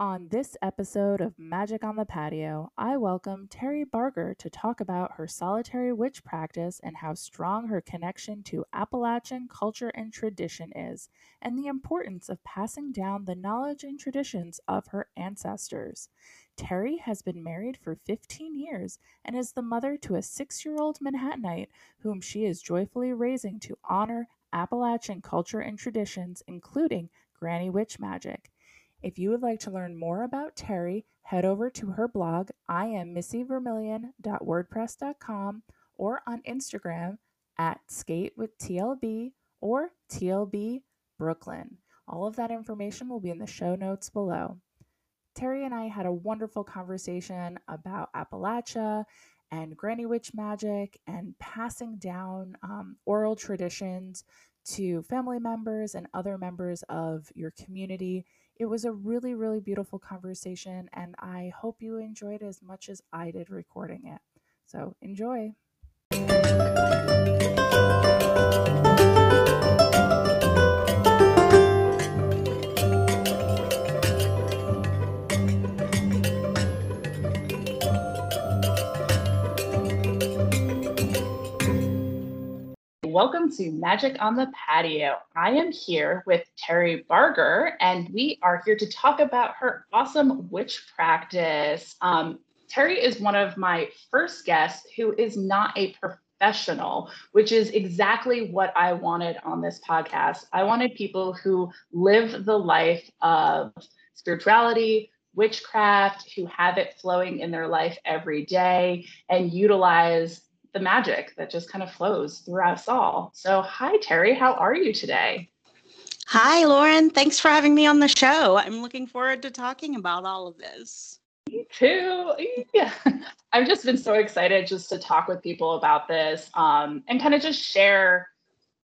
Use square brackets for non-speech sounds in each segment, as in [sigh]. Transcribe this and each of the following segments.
On this episode of Magic on the Patio, I welcome Terri Barger to talk about her solitary witch practice and how strong her connection to Appalachian culture and tradition is, and the importance of passing down the knowledge and traditions of her ancestors. Terri has been married for 15 years and is the mother to a six year old Manhattanite whom she is joyfully raising to honor Appalachian culture and traditions, including Granny Witch Magic. If you would like to learn more about Terri, head over to her blog, I am missyvermillion.wordpress.com or on Instagram at skate with TLB or TLB Brooklyn. All of that information will be in the show notes below. Terri and I had a wonderful conversation about Appalachia and Granny Witch magic and passing down um, oral traditions to family members and other members of your community it was a really, really beautiful conversation, and I hope you enjoyed as much as I did recording it. So enjoy. Welcome to Magic on the Patio. I am here with Terri Barger, and we are here to talk about her awesome witch practice. Um, Terri is one of my first guests who is not a professional, which is exactly what I wanted on this podcast. I wanted people who live the life of spirituality, witchcraft, who have it flowing in their life every day and utilize the magic that just kind of flows throughout us all. So, hi, Terri. How are you today? Hi, Lauren. Thanks for having me on the show. I'm looking forward to talking about all of this. Me too. Yeah. [laughs] I've just been so excited just to talk with people about this um, and kind of just share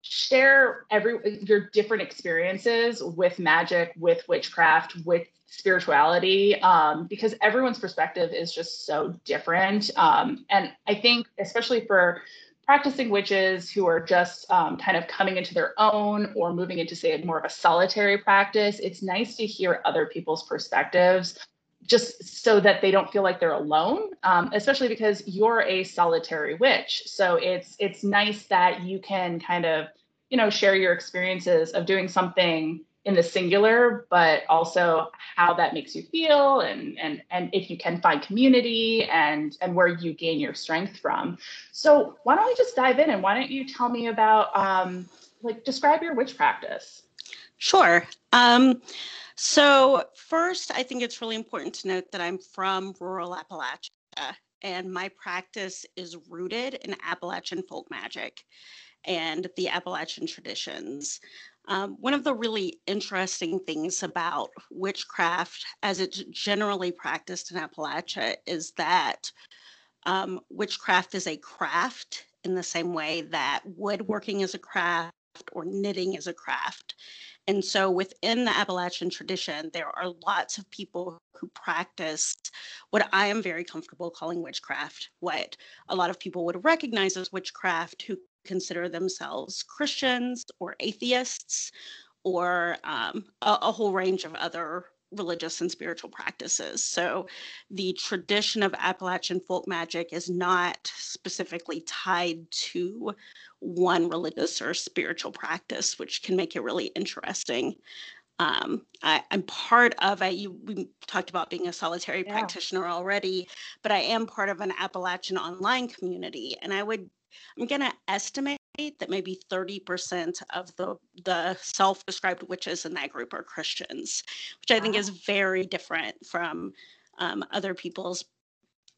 share every your different experiences with magic, with witchcraft, with spirituality um, because everyone's perspective is just so different. Um, and I think, especially for practicing witches who are just um, kind of coming into their own or moving into, say, more of a solitary practice, it's nice to hear other people's perspectives just so that they don't feel like they're alone um, especially because you're a solitary witch so it's it's nice that you can kind of you know share your experiences of doing something in the singular, but also how that makes you feel and and and if you can find community and and where you gain your strength from. So why don't we just dive in and why don't you tell me about um, like describe your witch practice? Sure. Um, so first, I think it's really important to note that I'm from rural Appalachia and my practice is rooted in Appalachian folk magic and the Appalachian traditions. Um, one of the really interesting things about witchcraft, as it's generally practiced in Appalachia, is that um, witchcraft is a craft in the same way that woodworking is a craft or knitting is a craft. And so within the Appalachian tradition, there are lots of people who practice what I am very comfortable calling witchcraft, what a lot of people would recognize as witchcraft who consider themselves Christians or atheists or um, a, a whole range of other religious and spiritual practices. So the tradition of Appalachian folk magic is not specifically tied to one religious or spiritual practice, which can make it really interesting. Um, I, am part of a, you, we talked about being a solitary yeah. practitioner already, but I am part of an Appalachian online community. And I would I'm going to estimate that maybe 30% of the the self-described witches in that group are Christians, which I think is very different from um, other people's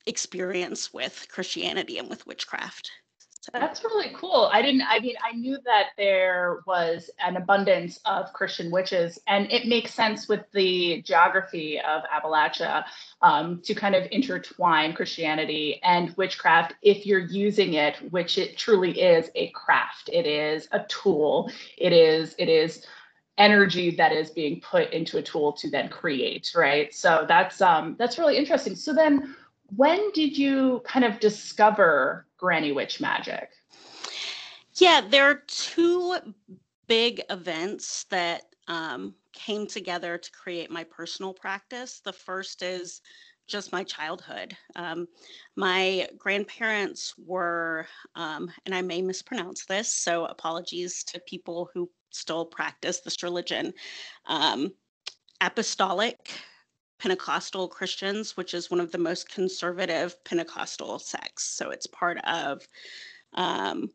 experience with Christianity and with witchcraft. That's really cool. I didn't, I mean, I knew that there was an abundance of Christian witches, and it makes sense with the geography of Appalachia um, to kind of intertwine Christianity and witchcraft if you're using it, which it truly is a craft. It is a tool. It is, it is energy that is being put into a tool to then create, right? So that's um that's really interesting. So then when did you kind of discover Granny Witch magic? Yeah, there are two big events that um, came together to create my personal practice. The first is just my childhood. Um, my grandparents were, um, and I may mispronounce this, so apologies to people who still practice this religion, um, apostolic Pentecostal Christians, which is one of the most conservative Pentecostal sects. So it's part of um,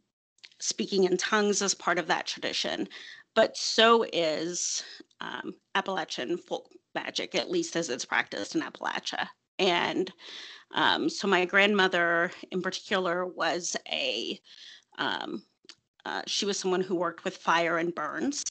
speaking in tongues as part of that tradition. But so is um, Appalachian folk magic, at least as it's practiced in Appalachia. And um, so my grandmother, in particular, was a um, uh, she was someone who worked with fire and burns.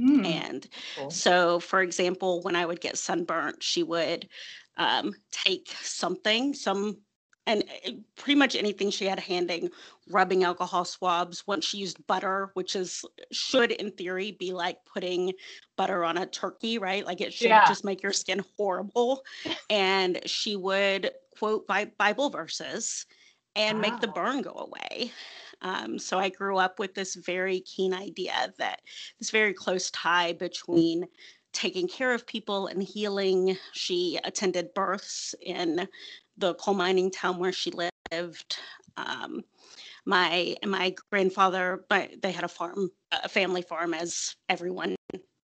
Mm. And cool. so, for example, when I would get sunburnt, she would um, take something, some, and eh, pretty much anything she had handing, rubbing alcohol swabs. Once she used butter, which is should in theory be like putting butter on a turkey, right? Like it should yeah. just make your skin horrible. and she would quote Bible verses and wow. make the burn go away. Um, so I grew up with this very keen idea that this very close tie between taking care of people and healing. She attended births in the coal mining town where she lived. Um, my my grandfather, but they had a farm, a family farm, as everyone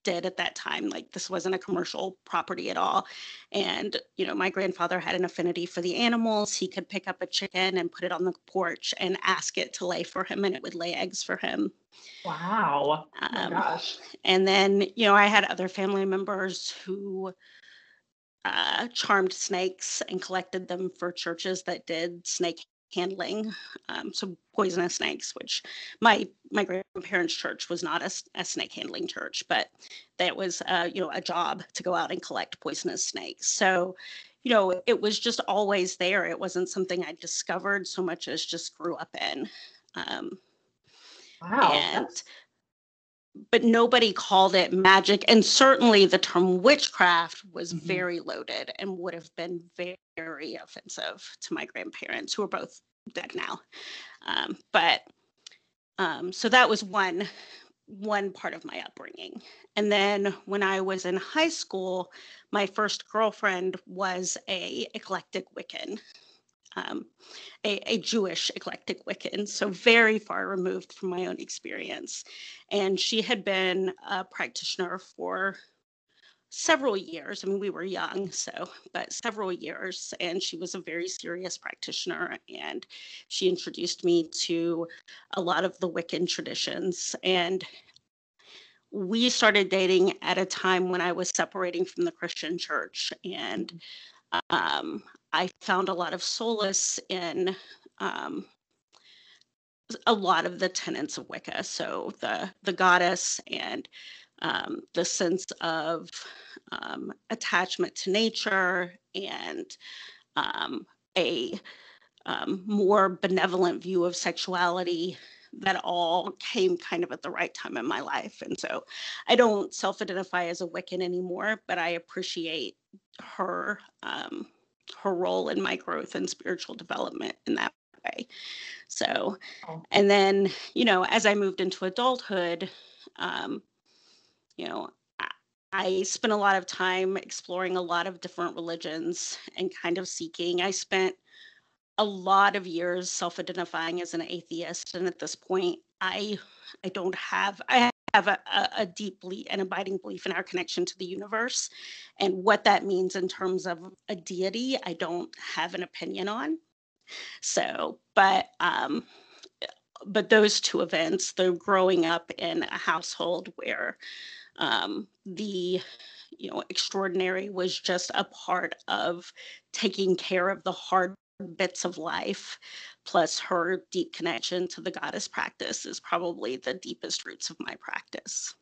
did at that time. Like this wasn't a commercial property at all. And, you know, my grandfather had an affinity for the animals. He could pick up a chicken and put it on the porch and ask it to lay for him, and it would lay eggs for him. Wow. Oh um, gosh. And then, you know, I had other family members who uh, charmed snakes and collected them for churches that did snake handling um, so poisonous snakes which my my grandparents church was not a, a snake handling church but that was uh, you know a job to go out and collect poisonous snakes so you know it was just always there it wasn't something i discovered so much as just grew up in um, wow and that's... but nobody called it magic and certainly the term witchcraft was mm-hmm. very loaded and would have been very very offensive to my grandparents who are both dead now. Um, but um, so that was one one part of my upbringing. And then when I was in high school, my first girlfriend was a eclectic Wiccan. Um, a, a, Jewish eclectic Wiccan, so very far removed from my own experience. And she had been a practitioner for several years. I mean, we were young, so, but several years. And she was a very serious practitioner. And she introduced me to a lot of the Wiccan traditions. And we started dating at a time when I was separating from the Christian church. And um, I found a lot of solace in. Um, a lot of the tenets of Wicca, so the the goddess and um, the sense of um, attachment to nature and um, a um, more benevolent view of sexuality that all came kind of at the right time in my life. And so I don't self identify as a Wiccan anymore, but I appreciate her. Um, her role in my growth and spiritual development in that way. So, oh. and then, you know, as I moved into adulthood, um, you know, I spent a lot of time exploring a lot of different religions and kind of seeking. I spent a lot of years self-identifying as an atheist, and at this point, I I don't have I have a, a deeply and abiding belief in our connection to the universe, and what that means in terms of a deity. I don't have an opinion on. So, but um, but those two events, the growing up in a household where um, the you know extraordinary was just a part of taking care of the hard bits of life plus her deep connection to the goddess practice is probably the deepest roots of my practice.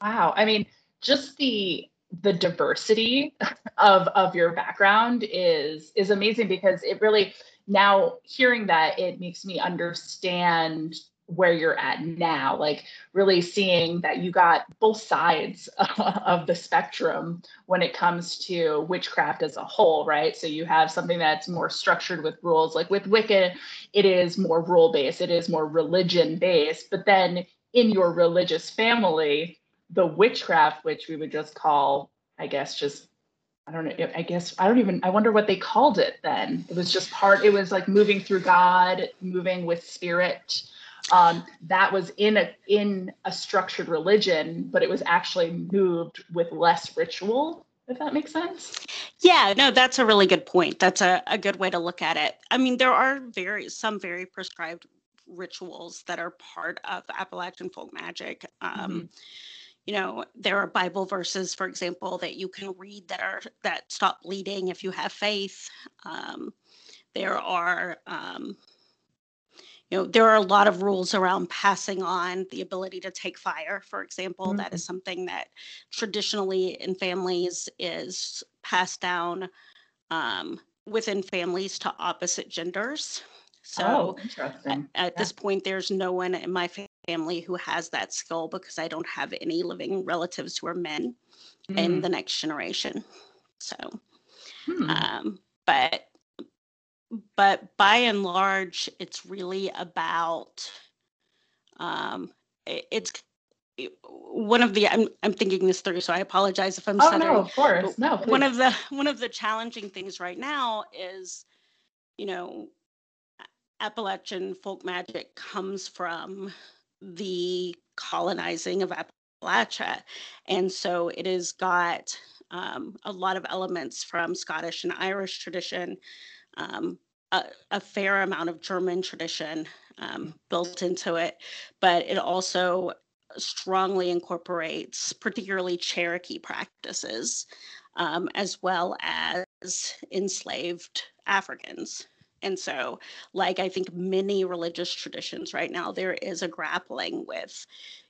Wow i mean just the the diversity [laughs] of of your background is is amazing because it really now hearing that it makes me understand where you're at now like really seeing that you got both sides [laughs] of the spectrum when it comes to witchcraft as a whole right so you have something that's more structured with rules like with wicca it is more rule based it is more religion based but then in your religious family the witchcraft, which we would just call, I guess, just I don't know. I guess I don't even. I wonder what they called it then. It was just part. It was like moving through God, moving with spirit. Um, that was in a in a structured religion, but it was actually moved with less ritual. If that makes sense. Yeah, no, that's a really good point. That's a, a good way to look at it. I mean, there are very some very prescribed rituals that are part of Appalachian folk magic. Um, mm-hmm. You know, there are Bible verses, for example, that you can read that are that stop bleeding if you have faith. Um, there are um, you know there are a lot of rules around passing on the ability to take fire for example mm-hmm. that is mm-hmm. something that traditionally in families is passed down um, within families to opposite genders so oh, interesting. at, at yeah. this point there's no one in my family who has that skill because i don't have any living relatives who are men mm. in the next generation so hmm. um, but but by and large, it's really about um, it's one of the I'm I'm thinking this through, so I apologize if I'm oh, stuttering. no, of course, no. Please. One of the one of the challenging things right now is, you know, Appalachian folk magic comes from the colonizing of Appalachia, and so it has got um, a lot of elements from Scottish and Irish tradition um, a, a, fair amount of German tradition um, built into it, but it also strongly incorporates particularly Cherokee practices um, as well as enslaved Africans. And so, like I think many religious traditions right now, there is a grappling with,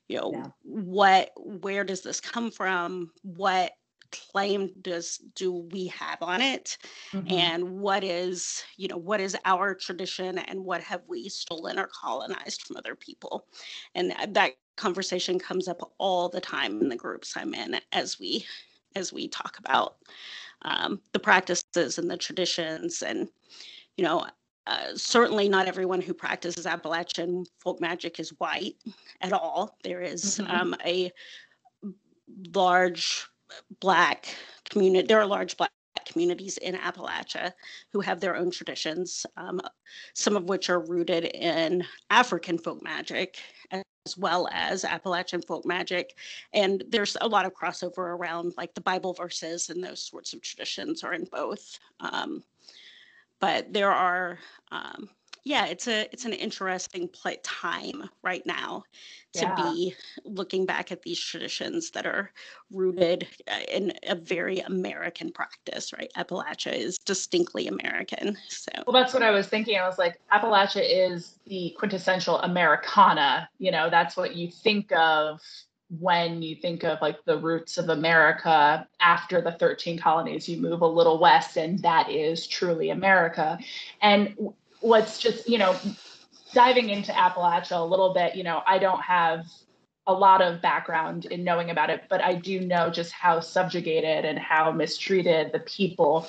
you know, yeah. what, where does this come from? What claim does do we have on it mm-hmm. and what is you know what is our tradition and what have we stolen or colonized from other people and that conversation comes up all the time in the groups i'm in as we as we talk about um, the practices and the traditions and you know uh, certainly not everyone who practices Appalachian folk magic is white at all. There is, mm-hmm. um, a large black community there are large black communities in appalachia who have their own traditions um, some of which are rooted in african folk magic as well as appalachian folk magic. And there's a lot of crossover around like the bible verses and those sorts of traditions are in both. Um, but there are um, yeah, it's a it's an interesting play, time right now to yeah. be looking back at these traditions that are rooted uh, in a very American practice, right? Appalachia is distinctly American. So well, that's what I was thinking. I was like, Appalachia is the quintessential Americana. You know, that's what you think of when you think of like the roots of America after the 13 colonies, you move a little west, and that is truly America. And what's just you know diving into appalachia a little bit you know i don't have a lot of background in knowing about it but i do know just how subjugated and how mistreated the people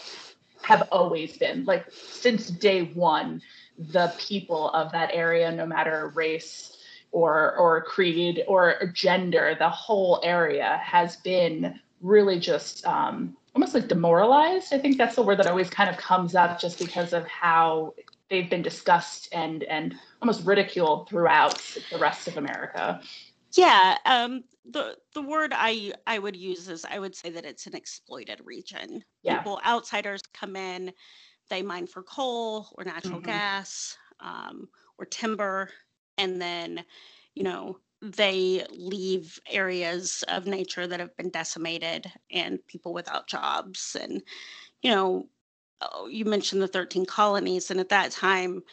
have always been. Like since day one the people of that area no matter race or or creed or gender the whole area has been really just um, almost like demoralized i think that's the word that always kind of comes up just because of how they've been discussed and and almost ridiculed throughout the rest of America. Yeah, um, the the word I I would use is I would say that it's an exploited region. Yeah. People outsiders come in, they mine for coal or natural mm-hmm. gas um, or timber, and then you know they leave areas of nature that have been decimated and people without jobs and you know oh, you mentioned the 13 colonies, and at that time,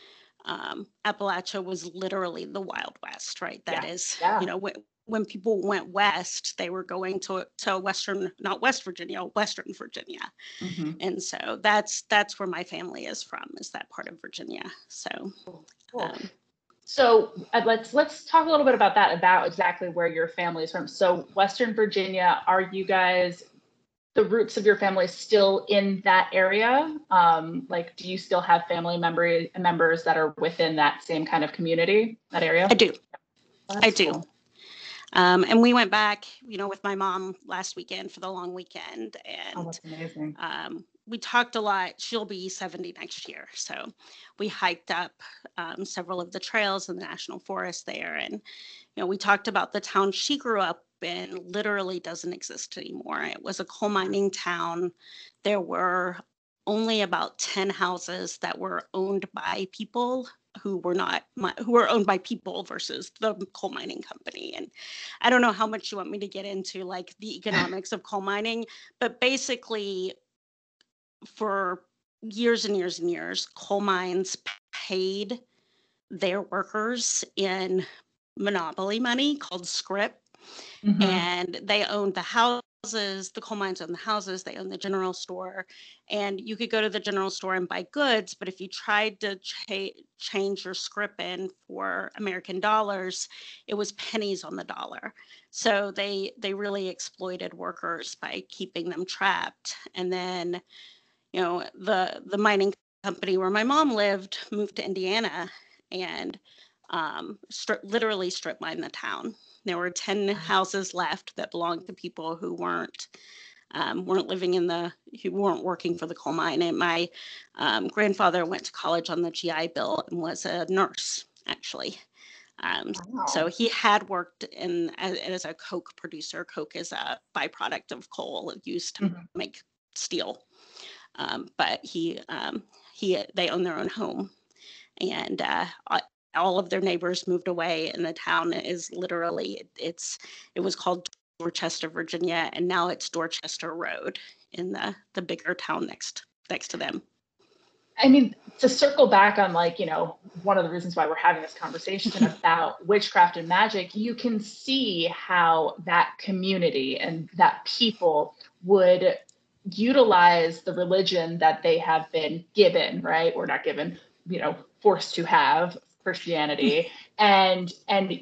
um, Appalachia was literally the Wild West, right? That yeah. is, yeah. you know, when, when people went west, they were going to to Western, not West Virginia, Western Virginia, mm-hmm. and so that's that's where my family is from, is that part of Virginia. So. Cool. Cool. Um, so uh, let's let's talk a little bit about that about exactly where your family is from so western virginia are you guys the roots of your family still in that area? Um, like, do you still have family member members that are within that same kind of community, that area? I do. That's I do. Cool. Um, and we went back, you know, with my mom last weekend for the long weekend, Oh, and that's amazing. um, we talked a lot. She'll be 70 next year. So we hiked up um, several of the trails in the national forest there. And, you know, we talked about the town she grew up in literally doesn't exist anymore. It was a coal mining town. There were only about 10 houses that were owned by people who were not who were owned by people versus the coal mining company and i don't know how much you want me to get into like the [laughs] economics of coal mining but basically for years and years and years, coal mines paid their workers in monopoly money called scrip, Mhm. and they owned the houses. The coal mines owned the houses, they owned the general store, and you could go to the general store and buy goods. But if you tried to cha- change your scrip in for American dollars, it was pennies on the dollar. So they they really exploited workers by keeping them trapped, and then you know the the mining company where my mom lived moved to indiana and um, stri- literally strip mined the town there were 10 houses left that belonged to people who weren't um, weren't living in the who weren't working for the coal mine and my um, grandfather went to college on the gi bill and was a nurse actually. Um, Wow. so he had worked in as, as a coke producer. Coke is a byproduct of coal used to Mhm. make steel. Um, but he um, he they own their own home, and uh, all of their neighbors moved away, and the town is literally it's it was called Dorchester, Virginia, and now it's Dorchester Road in the the bigger town next next to them. I mean, to circle back on like, you know, one of the reasons why we're having this conversation [laughs] about witchcraft and magic, you can see how that community and that people would utilize the religion that they have been given, right? Or not given, you know, forced to have Christianity and and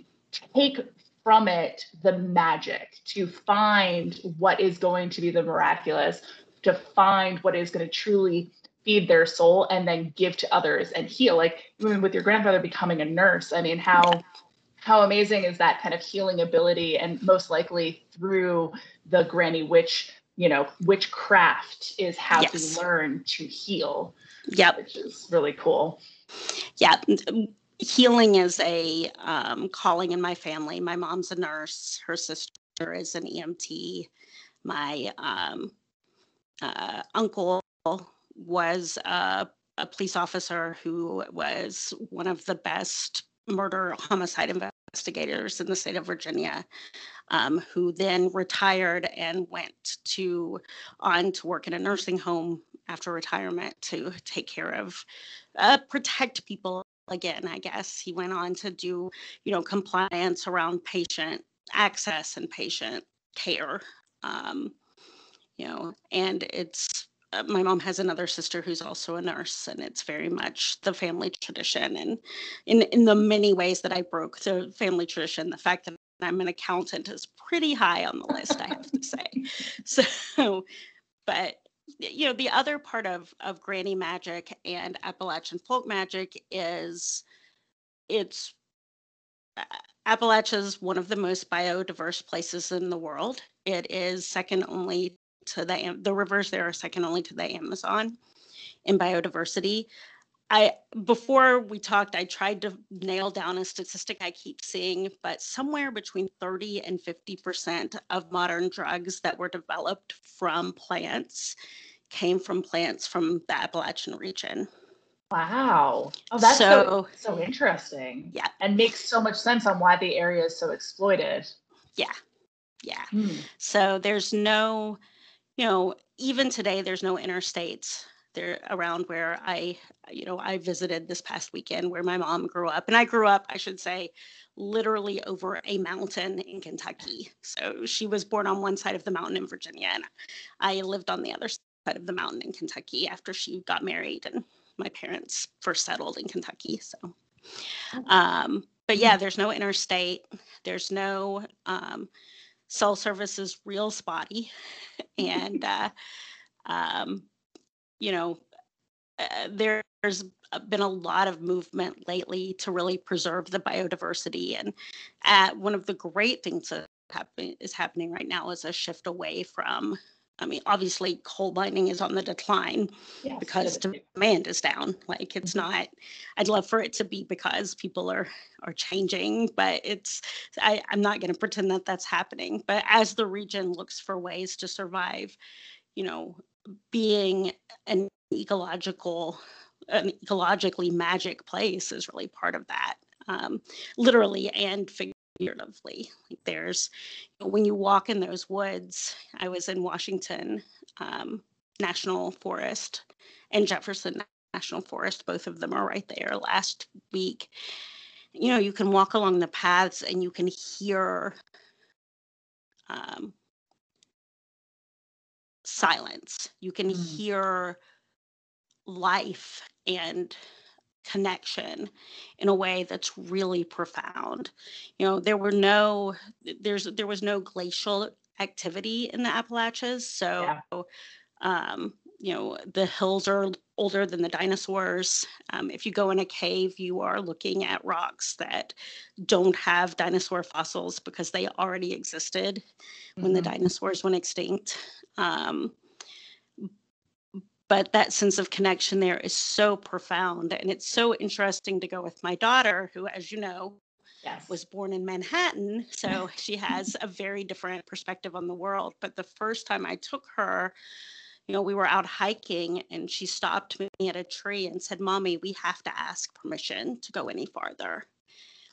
take from it the magic to find what is going to be the miraculous, to find what is going to truly feed their soul and then give to others and heal like even with your grandfather becoming a nurse i mean how how amazing is that kind of healing ability and most likely through the granny witch you know witchcraft is how Yes. to learn to heal Yep. which is really cool yeah healing is a um, calling in my family. My mom's a nurse her sister is an emt my um, uh, uncle was a, a police officer who was one of the best murder homicide investigators in the state of virginia um, who then retired and went to on to work in a nursing home after retirement to take care of uh, protect people again i guess he went on to do you know compliance around patient access and patient care um, you know and it's uh, my mom has another sister who's also a nurse and it's very much the family tradition and in in the many ways that i broke the family tradition the fact that i'm an accountant is pretty high on the list i have to say. [laughs] So but you know the other part of of granny magic and appalachian folk magic is it's uh, Appalachia is one of the most biodiverse places in the world. It is second only to the the rivers there are second only to the Amazon in biodiversity. I before we talked, I tried to nail down a statistic I keep seeing, but somewhere between 30 and 50% of modern drugs that were developed from plants came from plants from the Appalachian region. wow oh that's so So- so interesting Yeah. and makes so much sense on why the area is so exploited Yeah. Hmm. So there's no, you know, even today there's no interstates there around where I, you know, I visited this past weekend where my mom grew up. And I grew up, I should say, literally over a mountain in Kentucky. So she was born on one side of the mountain in Virginia and I lived on the other side of the mountain in Kentucky after she got married and my parents first settled in Kentucky. So um but yeah, there's no interstate. There's no um cell service is real spotty [laughs] and uh, um, you know uh, there's been a lot of movement lately to really preserve the biodiversity. And uh, one of the great things that happen, is happening right now is a shift away from I mean, obviously, coal mining is on the decline yes, because demand is down. Like it's mm-hmm. not. I'd love for it to be because people are are changing, but it's. I, I'm not going to pretend that that's happening. But as the region looks for ways to survive, you know, being an ecological, an ecologically magic place is really part of that. Um, literally and figuratively. Like there's, you know, when you walk in those woods, I was in Washington um, National Forest and Jefferson National Forest. Both of them are right there last week. You know, you can walk along the paths and you can hear um, silence. You can mm. hear life and connection in a way that's really profound. You know, there were no there's there was no glacial activity in the Appalachians, so yeah. um, you know the hills are older than the dinosaurs. Um, if you go in a cave, you are looking at rocks that don't have dinosaur fossils because they already existed mm-hmm. when the mm-hmm. dinosaurs went extinct. Um, but that sense of connection there is so profound and it's so interesting to go with my daughter who as you know yes. was born in manhattan so [laughs] she has a very different perspective on the world but the first time i took her you know we were out hiking and she stopped me at a tree and said mommy we have to ask permission to go any farther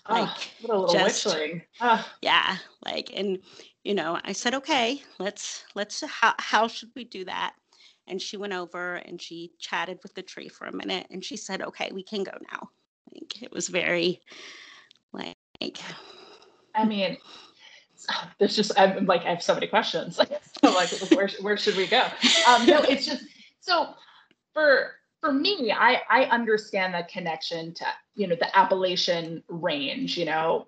oh, like what a little just, witchling. Oh. yeah like and you know i said okay let's let's how, how should we do that and she went over and she chatted with the tree for a minute and she said, okay, we can go now. Like it was very like I mean, [laughs] there's just I'm like I have so many questions. [laughs] so like where where should we go? Um, no, [laughs] it's just so for for me, I I understand the connection to you know the Appalachian range. You know,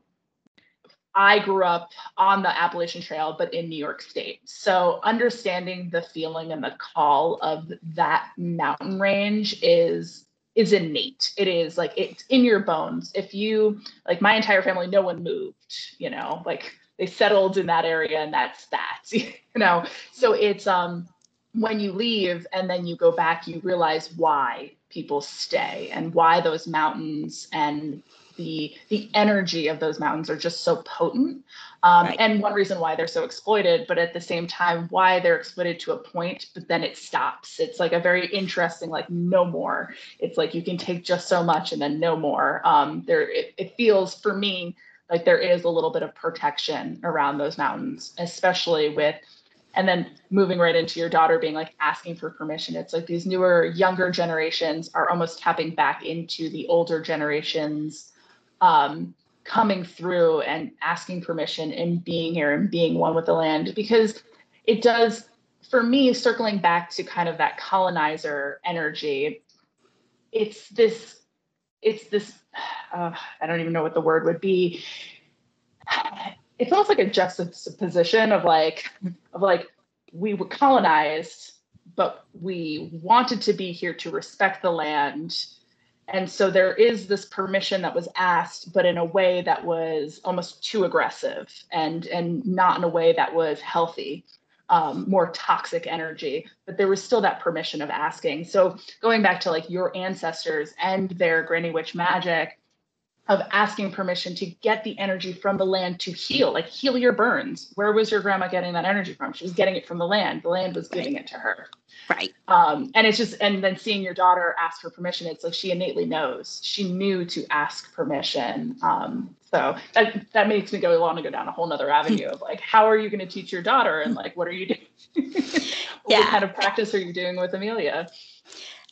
I grew up on the Appalachian Trail, but in New York State. So understanding the feeling and the call of that mountain range is is innate. It is like it's in your bones. If you like my entire family, no one moved, you know, like they settled in that area and that's that, [laughs] you know. So it's um when you leave and then you go back, you realize why people stay and why those mountains and the the energy of those mountains are just so potent um, right. and one reason why they're so exploited but at the same time why they're exploited to a point but then it stops it's like a very interesting like no more it's like you can take just so much and then no more um, there it, it feels for me like there is a little bit of protection around those mountains especially with and then moving right into your daughter being like asking for permission. It's like these newer younger generations are almost tapping back into the older generations um, coming through and asking permission and being here and being one with the land. Because it does for me circling back to kind of that colonizer energy it's this it's this uh, i don't even know what the word would be. It's almost like a juxtaposition of like of like we were colonized but we wanted to be here to respect the land. And so there is this permission that was asked but in a way that was almost too aggressive and and not in a way that was healthy um, more toxic energy. But there was still that permission of asking. So going back to like your ancestors and their granny witch magic of asking permission to get the energy from the land to heal, like heal your burns. Where was your grandma getting that energy from? She was getting it from the land. The land was giving right. it to her. Right. Um, and it's just, and then seeing your daughter ask for permission, it's like she innately knows. She knew to ask permission. Um, so that that makes me go want to go down a whole nother avenue of like, how are you going to teach your daughter, and like, what are you doing? [laughs] what yeah. kind of practice are you doing with Amelia?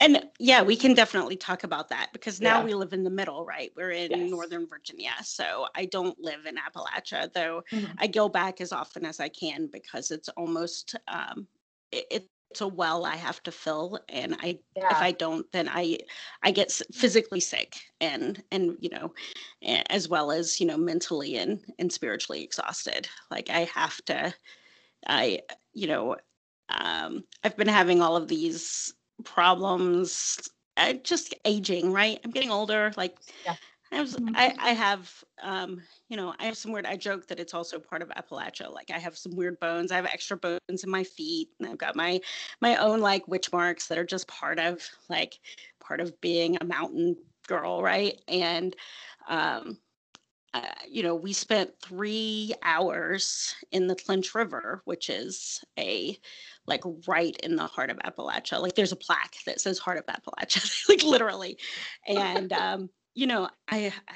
And yeah, we can definitely talk about that because now yeah. we live in the middle, right? We're in yes. Northern Virginia. So I don't live in Appalachia, though mm-hmm. I go back as often as I can because it's almost, um, it, it's a well I have to fill. And I, yeah. if I don't, then I, I get physically sick and, and, you know, as well as, you know, mentally and, and spiritually exhausted. Like I have to, I, you know, um, I've been having all of these problems I just aging, right? I'm getting older. Like, yeah. I, was, mm-hmm. I, I have, um, you know, I have some weird. I joke that it's also part of Appalachia. Like, I have some weird bones. I have extra bones in my feet, and I've got my my own like witch marks that are just part of like part of being a mountain girl, right? And um, uh, you know, we spent three hours in the Clinch River, which is a like right in the heart of Appalachia. Like there's a plaque that says heart of Appalachia, [laughs] like literally. And um, you know, I, I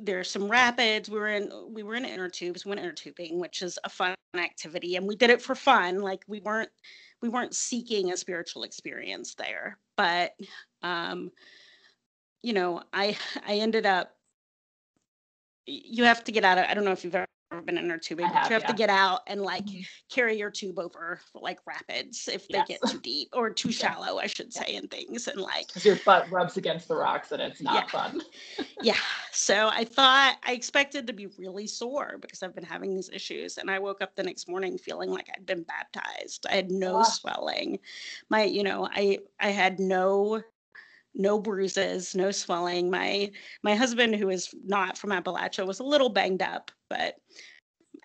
there's some rapids. We were in we were in inner tubes, we went inner tubing, which is a fun activity, and we did it for fun. Like we weren't we weren't seeking a spiritual experience there, but um, you know, I I ended up you have to get out of i don't know if you've ever been in a tube but have, you have yeah. to get out and like mm-hmm. carry your tube over like rapids if they yes. get too deep or too [laughs] shallow i should say and things and like because your butt rubs against the rocks and it's not yeah. fun [laughs] yeah so i thought i expected to be really sore because i've been having these issues and i woke up the next morning feeling like i'd been baptized i had no swelling my you know i i had no no bruises, no swelling. My my husband, who is not from Appalachia, was a little banged up, but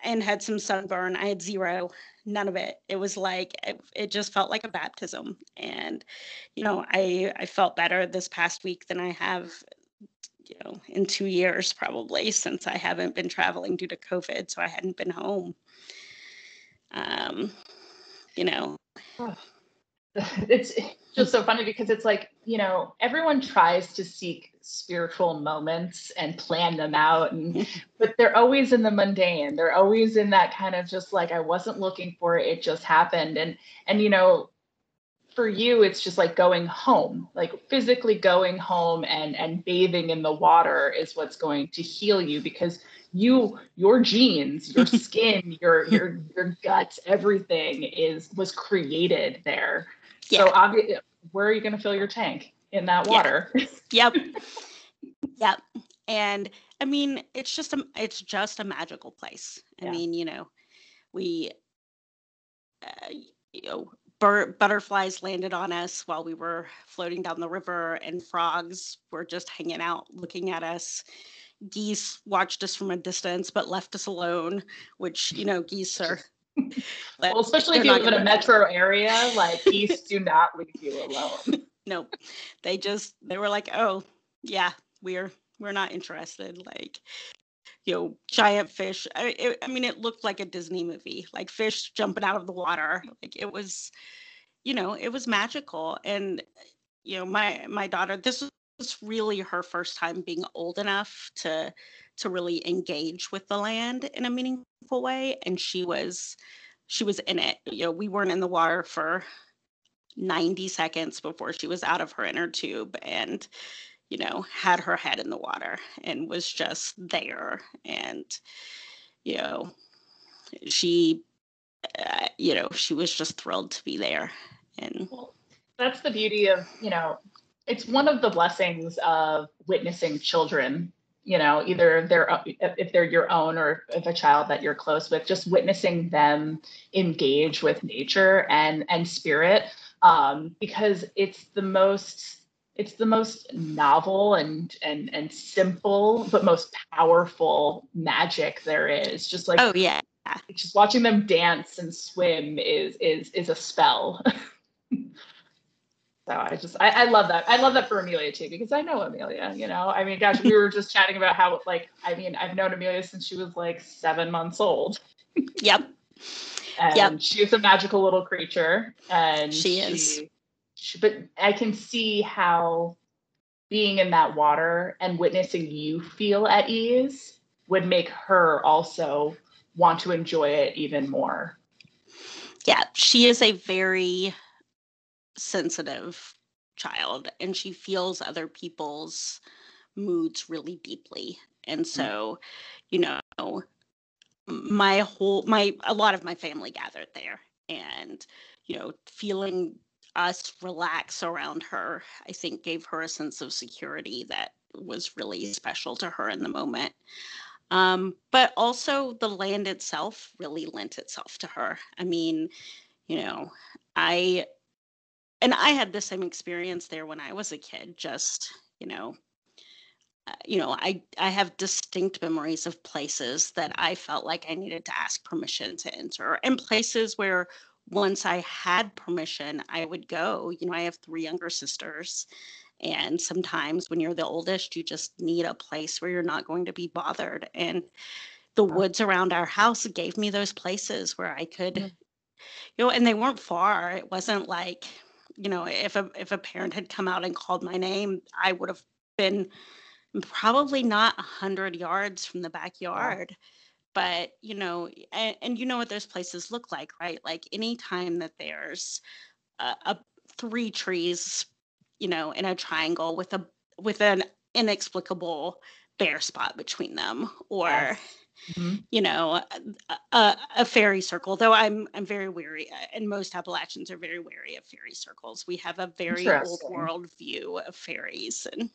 and had some sunburn. I had zero, none of it. It was like it, it just felt like a baptism, and you know, I I felt better this past week than I have you know in two years probably since i haven't been traveling due to covid so i hadn't been home um you know [laughs] it's just so funny because it's like you know everyone tries to seek spiritual moments and plan them out and [laughs] but they're always in the mundane. They're always in that kind of just like i wasn't looking for it it just happened. And and you know for you it's just like going home like physically going home and and bathing in the water is what's going to heal you because you your genes your [laughs] skin your your your guts everything is was created there yeah. So obviously, where are you going to fill your tank in that water? Yeah. [laughs] yep. yep. And I mean, it's just a it's just a magical place. I yeah. mean, you know, we uh, you know bir- butterflies landed on us while we were floating down the river and frogs were just hanging out looking at us geese watched us from a distance but left us alone which you know geese are well, especially if you live in a metro [laughs] area, like geese do not leave you alone. [laughs] No, they just they were like, oh yeah, we're we're not interested. Like, you know, giant fish. I, it, I mean, it looked like a Disney movie, like fish jumping out of the water. Like it was, you know, it was magical. And you know, my my daughter, this was really her first time being old enough to to really engage with the land in a meaningful way and she was she was in it. You know we weren't in the water for 90 seconds before she was out of her inner tube and you know had her head in the water and was just there. And you know she uh, you know she was just thrilled to be there. And well, that's the beauty of you know it's one of the blessings of witnessing children you know either they're if they're your own or if a child that you're close with just witnessing them engage with nature and and spirit um, because it's the most it's the most novel and and and simple but most powerful magic there is. Just like oh yeah. just watching them dance and swim is is is a spell [laughs] So I just I, I love that. I love that for Amelia too, because I know Amelia, you know. I mean, gosh, we were just chatting about how like I mean, I've known Amelia since she was like seven months old. [laughs] Yep. and yep. she's a magical little creature. And she, she is. She, but I can see how being in that water and witnessing you feel at ease would make her also want to enjoy it even more. Yeah, she is a very sensitive child and she feels other people's moods really deeply. And mm. so, you know, my whole my a lot of my family gathered there and you know feeling us relax around her i think gave her a sense of security that was really special to her in the moment um, but also the land itself really lent itself to her i mean you know i and I had the same experience there when I was a kid. Just you know, uh, you know, I I have distinct memories of places that I felt like I needed to ask permission to enter, and places where once I had permission, I would go. You know, I have three younger sisters. And sometimes when you're the oldest, you just need a place where you're not going to be bothered. And the woods around our house gave me those places where I could, mm-hmm. you know, and they weren't far. It wasn't like, you know, if a if a parent had come out and called my name, I would have been probably not a hundred yards from the backyard. But you know, and, and you know what those places look like, right? Like anytime that there's a, a three trees, you know, in a triangle with a with an inexplicable bare spot between them, or yes. Mm-hmm. you know a, a, fairy circle though i'm i'm very weary uh, and most appalachians are very wary of fairy circles we have a very old world view of fairies and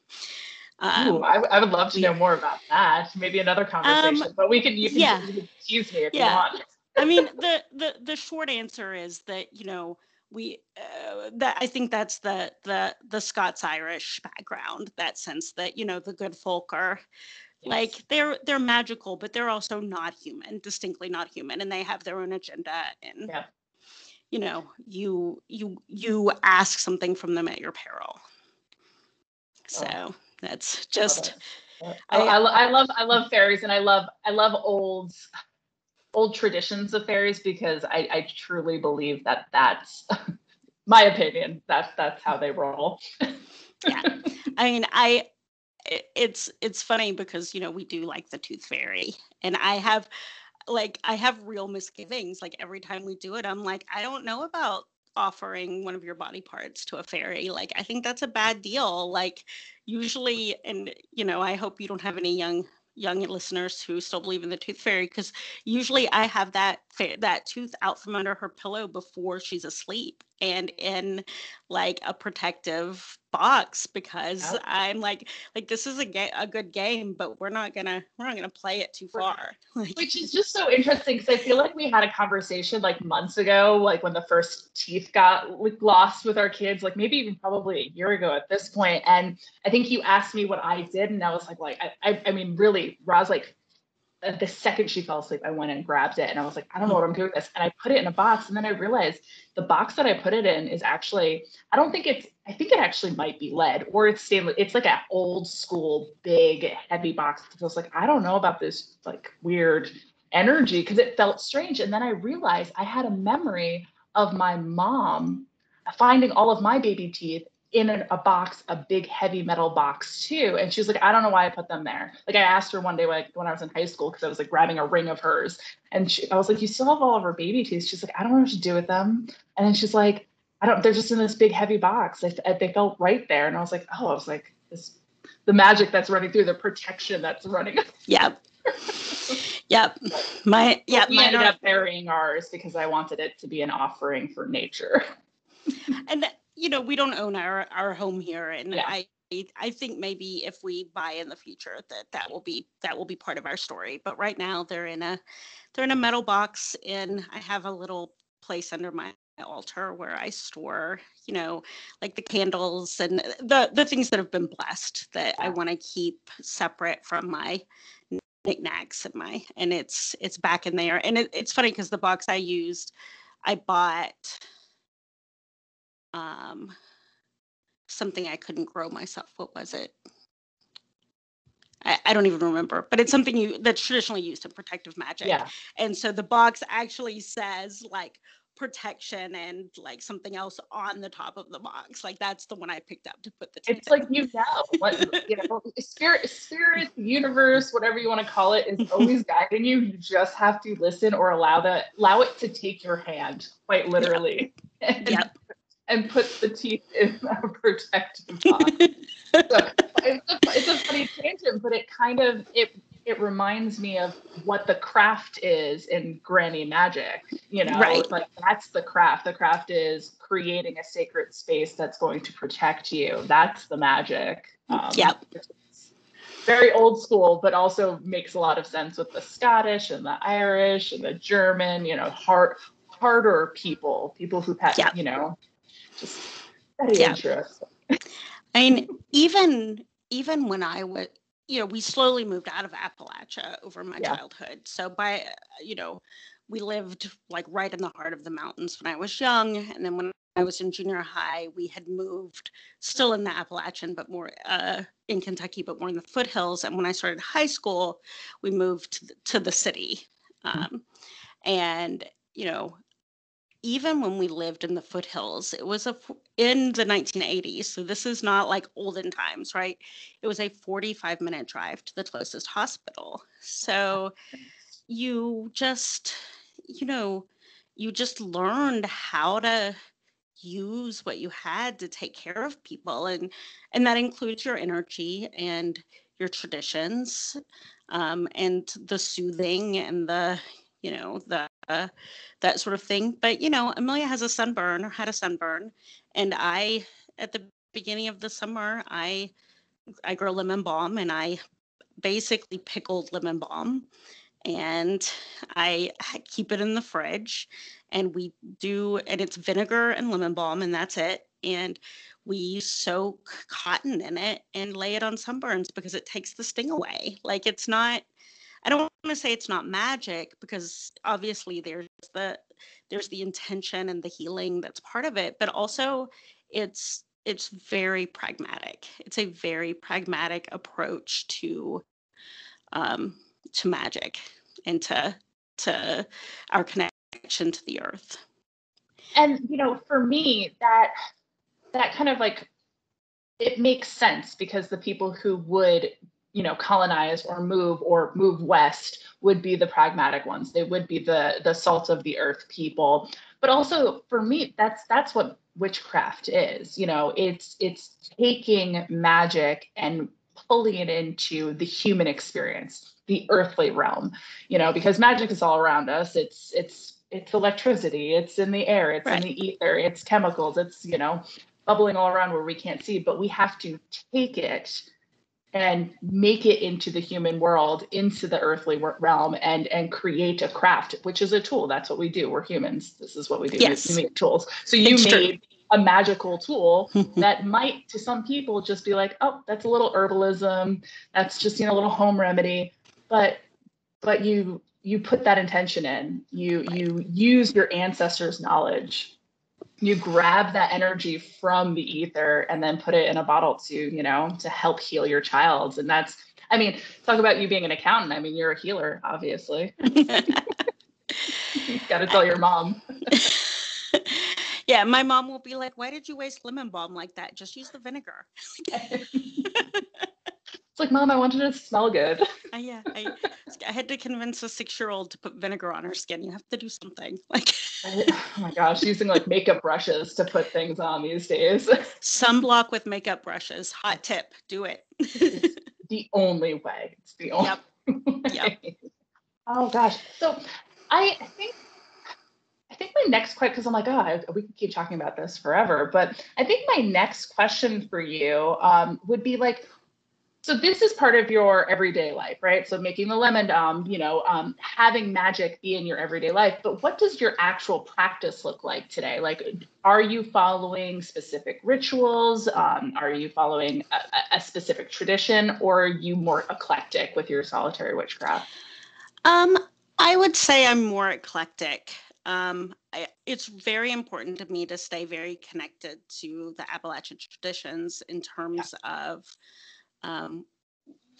um, Ooh, I, I would love to know more about that. Maybe another um, conversation, um, but we can you can, yeah. you can tease me if yeah. you want. I mean, [laughs] the the the short answer is that you know we uh, that I think that's the the the Scots Irish background, that sense that you know the good folk are. Like they're they're magical, but they're also not human, distinctly not human, and they have their own agenda and. Yeah. You know, you you you ask something from them at your peril. Oh. So. Oh that's just. I, I, I love I love fairies and I love I love old old traditions of fairies because I, I truly believe that that's [laughs] my opinion. That's that's how they roll. yeah, I mean, I it's it's funny because you know we do like the tooth fairy, and I have like I have real misgivings. Like every time we do it, I'm like, I don't know about offering one of your body parts to a fairy. Like, I think that's a bad deal. Like, usually, and you know, I hope you don't have any young young listeners who still believe in the tooth fairy because usually I have that that tooth out from under her pillow before she's asleep and in like a protective box because yep. I'm like like this is a ga- a good game but we're not gonna we're not gonna play it too far [laughs] which is just so interesting because I feel like we had a conversation like months ago like when the first teeth got like, lost with our kids like maybe even probably a year ago at this point. point and I think you asked me what I did and I was like like I I, I mean really Roz like the second she fell asleep, I went and grabbed it and I was like, I don't know what I'm doing with this. And I put it in a box. And then I realized the box that I put it in is actually, I don't think it's, I think it actually might be lead or it's stainless. It's like an old school, big, heavy box. I was like, I don't know about this like weird energy because it felt strange. And then I realized I had a memory of my mom finding all of my baby teeth in a, a, box, a big heavy metal box too. And she was like, I don't know why I put them there. Like I asked her one day, like when I was in high school, because I was like grabbing a ring of hers, and she, I was like, you still have all of her baby teeth. She's like, I don't know what to do with them. And then she's like, I don't. They're just in this big heavy box. They, they felt right there, and I was like, oh, I was like, this, the magic that's running through, the protection that's running. Yep. yep. My yeah. We ended up burying ours because I wanted it to be an offering for nature. and you know, we don't own our our home here, and yeah. I I think maybe if we buy in the future that that will be that will be part of our story. But right now they're in a they're in a metal box, and I have a little place under my altar where I store, you know, like the candles and the the things that have been blessed that I want to keep separate from my knickknacks and my and it's it's back in there. And it, it's funny because the box I used, I bought um, something I couldn't grow myself. What was it? I, I, don't even remember, but it's something you that's traditionally used in protective magic. Yeah. And so the box actually says like protection and like something else on the top of the box. Like that's the one I picked up to put the. It's like you know what [laughs] you know. Spirit, spirit, universe, whatever you want to call it, is always [laughs] guiding you. You just have to listen or allow that allow it to take your hand, quite literally. [laughs] Yep. yep and puts the teeth in a [laughs] protective box. so it's a, it's a funny tangent, but it kind of it it reminds me of what the craft is in granny magic you know right. like that's the craft the craft is creating a sacred space that's going to protect you that's the magic um, yep very old school but also makes a lot of sense with the scottish and the irish and the german you know hard harder people people who've had yep. you know just Very yeah. interesting. I mean, even even when I was, you know, we slowly moved out of Appalachia over my yeah. childhood. So by, you know, we lived like right in the heart of the mountains when I was young, and then when I was in junior high, we had moved still in the Appalachian, but more uh, in Kentucky, but more in the foothills. And when I started high school, we moved to the, to the city. Mm-hmm. Um, and, you know, even when we lived in the foothills, it was a in the 1980s. So this is not like olden times, right? It was a 45 minute drive to the closest hospital. So you just, you know, you just learned how to use what you had to take care of people and and that includes your energy and your traditions um, and the soothing and the you know the uh, that sort of thing but you know amelia has a sunburn or had a sunburn and i at the beginning of the summer i i grow lemon balm and i basically pickled lemon balm and I keep it in the fridge and we do and it's vinegar and lemon balm and that's it and we soak cotton in it and lay it on sunburns because it takes the sting away like it's not i don't want to say it's not magic because obviously there's the there's the intention and the healing that's part of it but also it's it's very pragmatic. It's a very pragmatic approach to um to magic and to to our connection to the earth. And you know for me that that kind of like it makes sense because the people who would you know colonize or move or move west would be the pragmatic ones. They would be the the salt of the earth people. But also for me that's that's what witchcraft is you know it's it's taking magic and pulling it into the human experience the earthly realm you know because magic is all around us. It's it's it's electricity it's in the air it's right. in the ether it's chemicals it's you know bubbling all around where we can't see but we have to take it and make it into the human world into the earthly realm and and create a craft which is a tool. That's what we do. We're humans. This is what we do. Yes. we make tools. So you it's made true a magical tool [laughs] that might to some people just be like oh that's a little herbalism. That's just you know a little home remedy. But but you you put that intention in. You you use your ancestors knowledge you grab that energy from the ether and then put it in a bottle to you know to help heal your child and that's i mean talk about you being an accountant i mean you're a healer obviously you got to tell your mom [laughs] yeah, my mom will be like, "Why did you waste lemon balm like that? Just use the vinegar." [laughs] it's like, mom, I wanted it to smell good. [laughs] Uh, yeah, I, I had to convince a six-year-old to put vinegar on her skin. You have to do something [laughs] like. oh my gosh, using like makeup brushes to put things on these days. [laughs] Sunblock with makeup brushes. Hot tip. Do it. it's the only way. It's the only. Yep. yep. Oh gosh. So I think I think my next question, because I'm like, oh, we can keep talking about this forever. But I think my next question for you um, would be like, so this is part of your everyday life, right? So making the lemon you know, um, having magic be in your everyday life. But what does your actual practice look like today? Like, are you following specific rituals? Um, are you following a, a specific tradition, or are you more eclectic with your solitary witchcraft? Um, I would say I'm more eclectic. Um, I, it's very important to me to stay very connected to the Appalachian traditions in terms yeah. of um,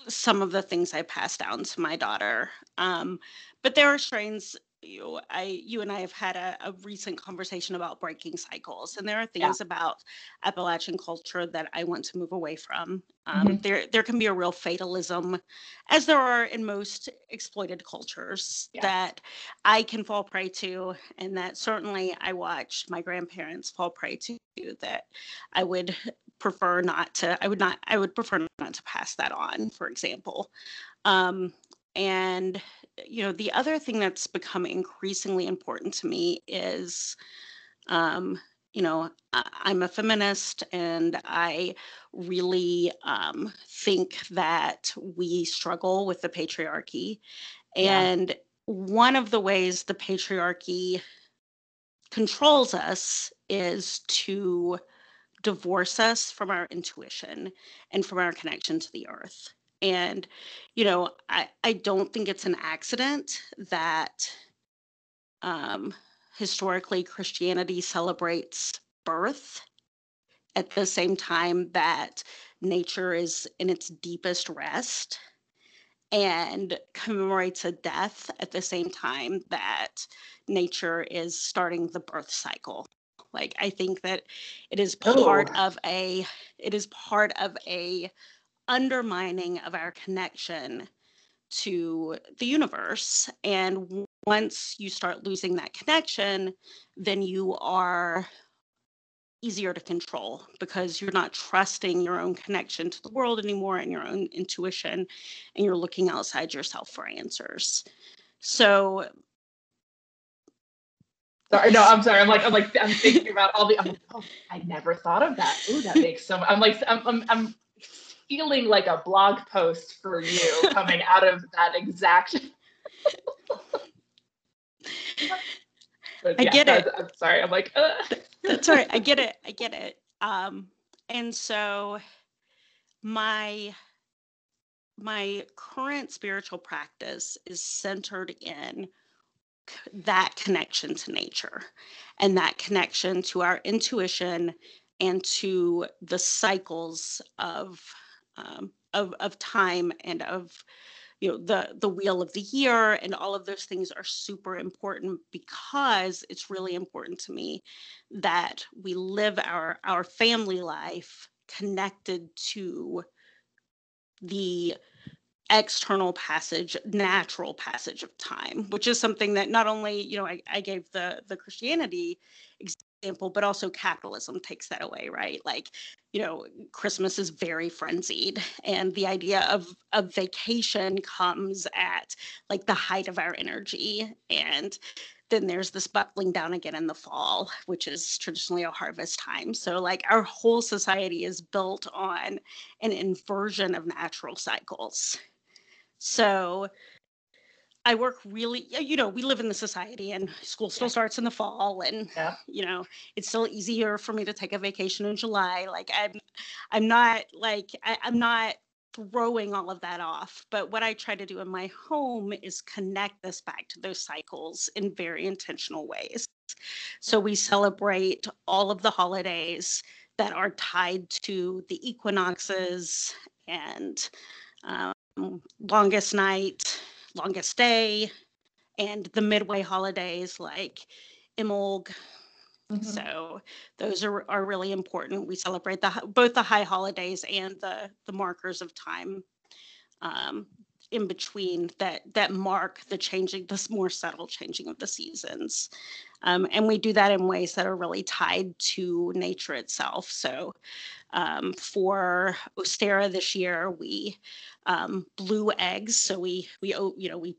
some of the things I pass down to my daughter. Um, but there are strains you i you and i have had a, a recent conversation about breaking cycles and there are things yeah. about appalachian culture that i want to move away from um, mm-hmm. there there can be a real fatalism as there are in most exploited cultures yeah. that i can fall prey to and that certainly i watched my grandparents fall prey to that i would prefer not to i would not i would prefer not to pass that on for example um, and you know, the other thing that's become increasingly important to me is, um, you know, I'm a feminist and I really um, think that we struggle with the patriarchy. And yeah. one of the ways the patriarchy controls us is to divorce us from our intuition and from our connection to the earth. And, you know, I, I don't think it's an accident that um, historically Christianity celebrates birth at the same time that nature is in its deepest rest and commemorates a death at the same time that nature is starting the birth cycle like i think that it is part oh. of a it is part of a undermining of our connection to the universe and once you start losing that connection then you are easier to control because you're not trusting your own connection to the world anymore and your own intuition and you're looking outside yourself for answers. So sorry no i'm sorry i'm like i'm like i'm thinking about all the I'm like, oh, i never thought of that. Oh that makes so i'm like I'm, I'm i'm feeling like a blog post for you [laughs] coming out of that exact [laughs] But, I yeah, get it. I'm sorry. I'm like, that's all right. I get it. I get it. Um, and so my my current spiritual practice is centered in that connection to nature and that connection to our intuition and to the cycles of um, of, of time and of you know the the wheel of the year and all of those things are super important because it's really important to me that we live our our family life connected to the external passage natural passage of time which is something that not only you know i, I gave the the christianity example, but also capitalism takes that away, right? Like, you know, Christmas is very frenzied, and the idea of a vacation comes at like the height of our energy. And then there's this buckling down again in the fall, which is traditionally a harvest time. So, like, our whole society is built on an inversion of natural cycles. So, I work really, you know, we live in the society and school still yeah. starts in the fall and, yeah. you know, it's still easier for me to take a vacation in July. Like I'm, I'm not like, I, I'm not throwing all of that off. But what I try to do in my home is connect this back to those cycles in very intentional ways. So we celebrate all of the holidays that are tied to the equinoxes and um, longest night longest day and the midway holidays like Imbolc. Mm-hmm. So those are, are really important. We celebrate the both the high holidays and the the markers of time um, in between that that mark the changing, this more subtle changing of the seasons. Um, and we do that in ways that are really tied to nature itself. So um, for Ostara this year, we um, blew eggs. So we we you know we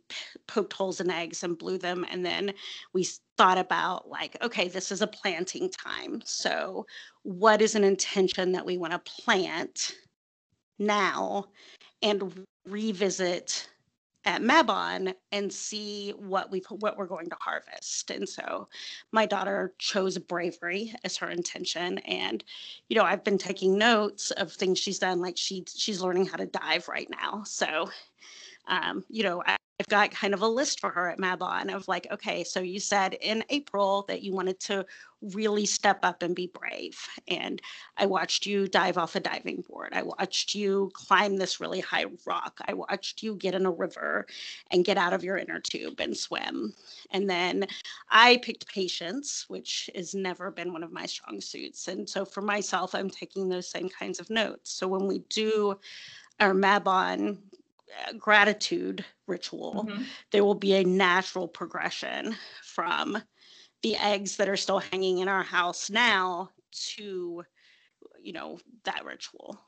poked holes in eggs and blew them, and then we thought about like, okay, this is a planting time. So what is an intention that we want to plant now, and revisit at Mabon and see what we what we're going to harvest. And so my daughter chose bravery as her intention. And, you know, I've been taking notes of things she's done, like she she's learning how to dive right now. So um, you know, I've got kind of a list for her at Mabon of like, okay, so you said in April that you wanted to really step up and be brave. And I watched you dive off a diving board. I watched you climb this really high rock. I watched you get in a river and get out of your inner tube and swim. And then I picked patience, which has never been one of my strong suits. And so for myself, I'm taking those same kinds of notes. So when we do our Mabon uh, gratitude ritual, mm-hmm. there will be a natural progression from the eggs that are still hanging in our house now to, you know, that ritual.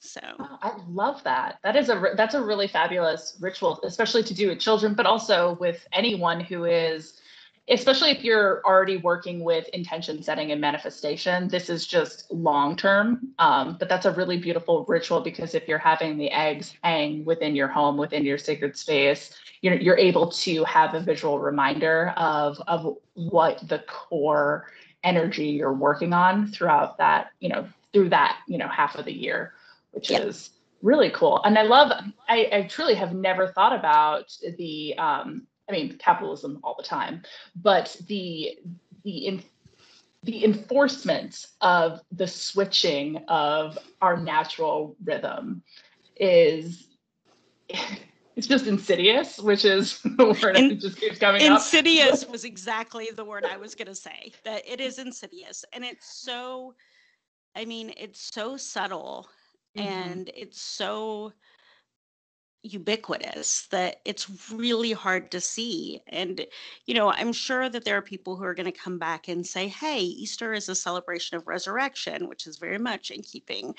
So oh, I love that. That is a that's a really fabulous ritual, especially to do with children, but also with anyone who is especially if you're already working with intention setting and manifestation this is just long term um, but that's a really beautiful ritual because if you're having the eggs hang within your home within your sacred space you're, you're able to have a visual reminder of of what the core energy you're working on throughout that you know through that you know half of the year which yep. is really cool and i love I, I truly have never thought about the um i mean capitalism all the time but the the in, the enforcement of the switching of our natural rhythm is [laughs] it's just insidious, which is [laughs] the word In, that just keeps coming insidious [laughs] was exactly the word I was going to say. That it is insidious, and it's so. I mean, it's so subtle, mm-hmm. and it's so ubiquitous that it's really hard to see. And, you know, I'm sure that there are people who are going to come back and say, hey, Easter is a celebration of resurrection, which is very much in keeping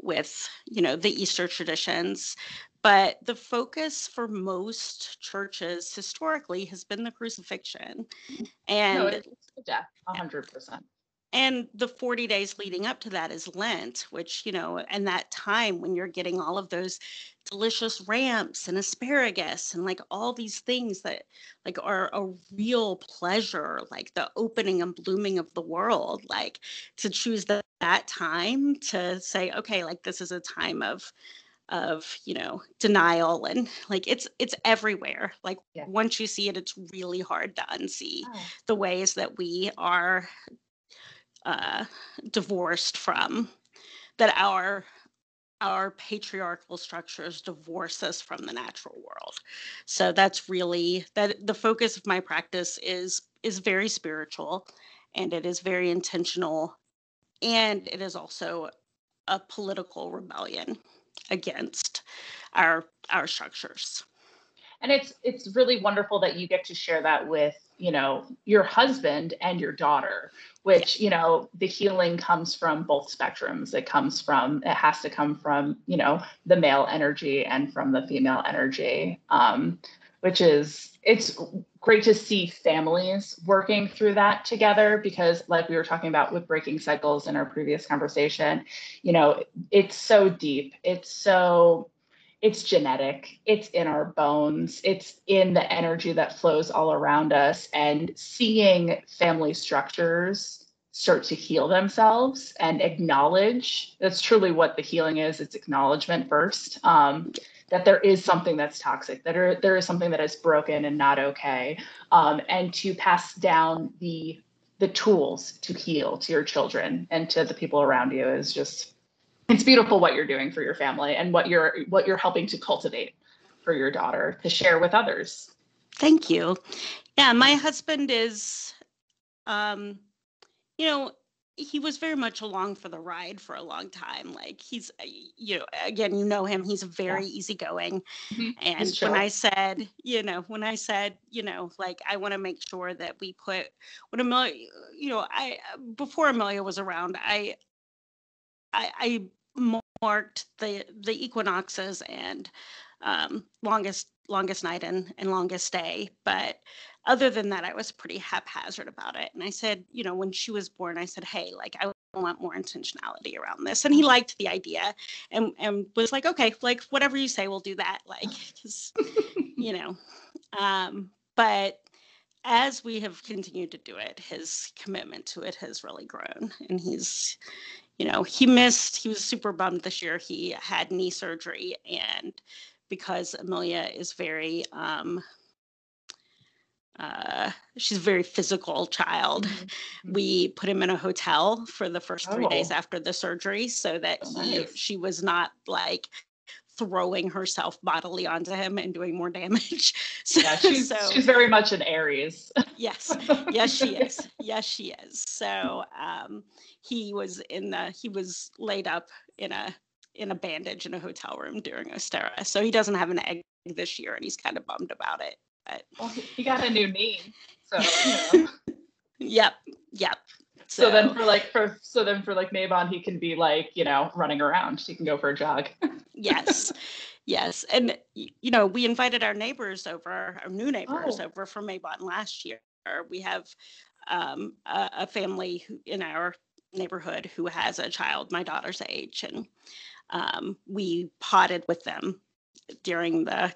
with, you know, the Easter traditions. But the focus for most churches historically has been the crucifixion. And no, it's death, 100% and the 40 days leading up to that is lent which you know and that time when you're getting all of those delicious ramps and asparagus and like all these things that like are a real pleasure like the opening and blooming of the world like to choose that, that time to say okay like this is a time of of you know denial and like it's it's everywhere like yeah. once you see it it's really hard to unsee oh. the ways that we are uh, divorced from that our our patriarchal structures divorce us from the natural world. So that's really that the focus of my practice is is very spiritual and it is very intentional and it is also a political rebellion against our our structures and it's it's really wonderful that you get to share that with you know your husband and your daughter which you know the healing comes from both spectrums. It comes from it has to come from you know the male energy and from the female energy um, which is it's great to see families working through that together because like we were talking about with breaking cycles in our previous conversation you know it's so deep. It's so it's genetic. It's in our bones. It's in the energy that flows all around us. And seeing family structures start to heal themselves and acknowledge that's truly what the healing is. It's acknowledgement first um, that there is something that's toxic that are, there is something that is broken and not okay um, and to pass down the the tools to heal to your children and to the people around you is just it's beautiful what you're doing for your family and what you're what you're helping to cultivate for your daughter to share with others. Thank you. Yeah my husband is um you know he was very much along for the ride for a long time. Like he's uh, you know again you know him he's very yeah. easygoing. Mm-hmm. and when i said you know when i said you know like i want to make sure that we put when amelia you know i before amelia was around i I, I marked the the equinoxes and um, longest longest night and, and longest day. But other than that, I was pretty haphazard about it. And I said, you know, when she was born, I said, hey, like I want more intentionality around this. And he liked the idea and, and was like, okay, like whatever you say, we'll do that. Like, [laughs] because, you know, um, but as we have continued to do it, his commitment to it has really grown. And he's, you know, he missed, he was super bummed this year. He had knee surgery. And because Amelia is very, um, uh, she's a very physical child. Mm-hmm. We put him in a hotel for the first three oh. days after the surgery so that oh, he, nice. she was not like throwing herself bodily onto him and doing more damage. [laughs] so, yeah, she's, so, she's very much an Aries. yes, yes, she is. Yes, she is. So um, he was in the he was laid up in a in a bandage in a hotel room during Ostara. So he doesn't have an egg this year, and he's kind of bummed about it. But well, he got a new knee, so you know. [laughs] yep, yep. So. so. then for like for so then for like Mabon, he can be like you know running around. He can go for a jog. [laughs] yes, yes, and you know we invited our neighbors over, our new neighbors oh. over from Mabon last year. We have um, a, a family in our neighborhood who has a child my daughter's age, and um, we potted with them during the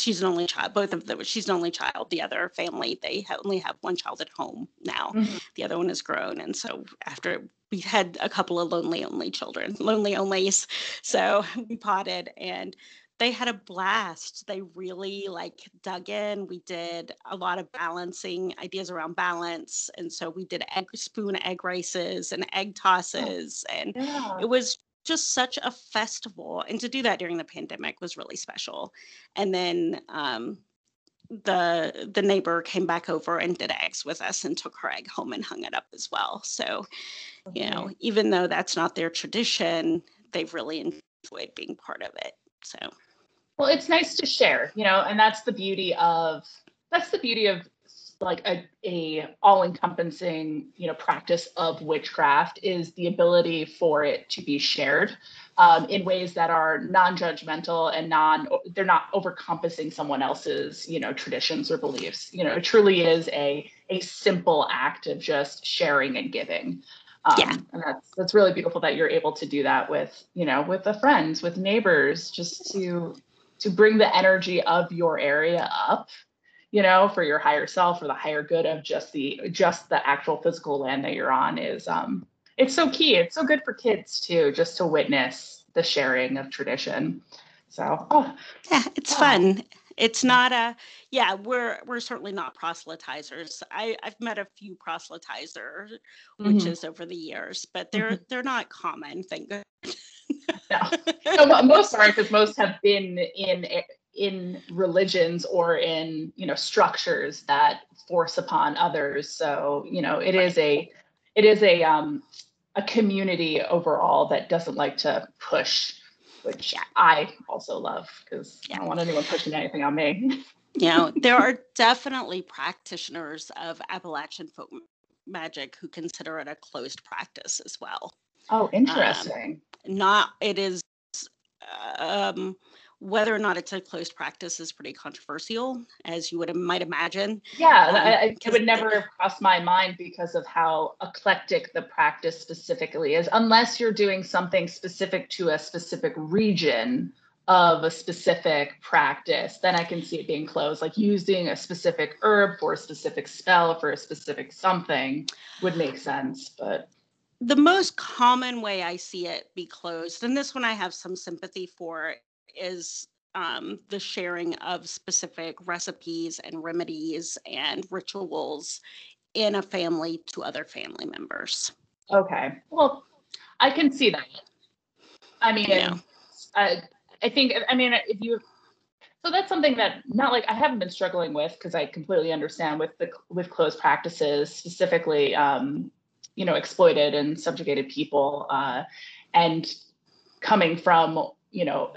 she's an only child. Both of them, she's an only child. The other family, they only have one child at home now. Mm-hmm. The other one is grown, and so after we had a couple of lonely only children, lonely onlys, so [laughs] we potted and they had a blast. They really like dug in. We did a lot of balancing ideas around balance. And so we did egg spoon egg races and egg oh, tosses. And yeah. it was just such a festival. And to do that during the pandemic was really special. And then um, the the neighbor came back over and did eggs with us and took her egg home and hung it up as well. So, okay. you know, even though that's not their tradition, they've really enjoyed being part of it. So well, it's nice to share, you know, and that's the beauty of that's the beauty of like a, a all-encompassing you know practice of witchcraft is the ability for it to be shared um, in ways that are non-judgmental and non they're not overcompassing someone else's you know traditions or beliefs. You know it truly is a a simple act of just sharing and giving. Um, yeah. and that's that's really beautiful that you're able to do that with you know with the friends with neighbors just to to bring the energy of your area up you know for your higher self or the higher good of just the just the actual physical land that you're on is um it's so key it's so good for kids too just to witness the sharing of tradition so oh, yeah it's oh. fun it's not a yeah we're we're certainly not proselytizers i i've met a few proselytizers mm-hmm. over the years but they're mm-hmm. they're not common thank goodness no. [laughs] no most aren't because most have been in in religions or in you know structures that force upon others so you know it is a it is a um a community overall that doesn't like to push which yeah. i also love because yeah. i don't want anyone pushing anything on me [laughs] you know there are definitely practitioners of appalachian folk magic who consider it a closed practice as well oh um, interesting um, not it is um whether or not it's a closed practice is pretty controversial, as you would might imagine. Yeah, um, I, it would never have crossed my mind because of how eclectic the practice specifically is, unless you're doing something specific to a specific region of a specific practice, then I can see it being closed. Like using a specific herb for a specific spell for a specific something would make sense, but the most common way I see it be closed, and this one I have some sympathy for, is um, the sharing of specific recipes and remedies and rituals in a family to other family members. Okay. Well, I can see that. I mean, yeah. I, I think, I mean, if you, so that's something that not like I haven't been struggling with because I completely understand with the with closed practices specifically, um, you know, exploited and subjugated people, uh, and coming from you know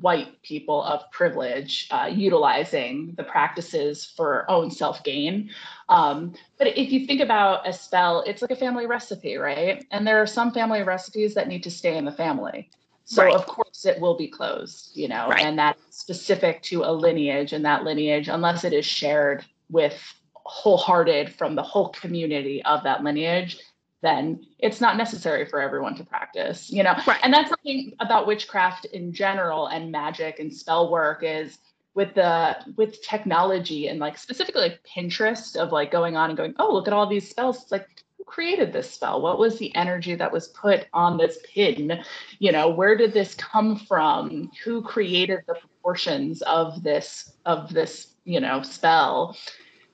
white people of privilege uh, utilizing the practices for own self gain um, but if you think about a spell it's like a family recipe right and there are some family recipes that need to stay in the family so right. of course it will be closed you know right. and that's specific to a lineage and that lineage unless it is shared with wholehearted from the whole community of that lineage then it's not necessary for everyone to practice you know? Right. and that's something about witchcraft in general and magic and spell work is with the with technology and like specifically like pinterest of like going on and going oh look at all these spells. It's like who created this spell? What was the energy that was put on this pin? You know where did this come from? Who created the proportions of this of this you know spell?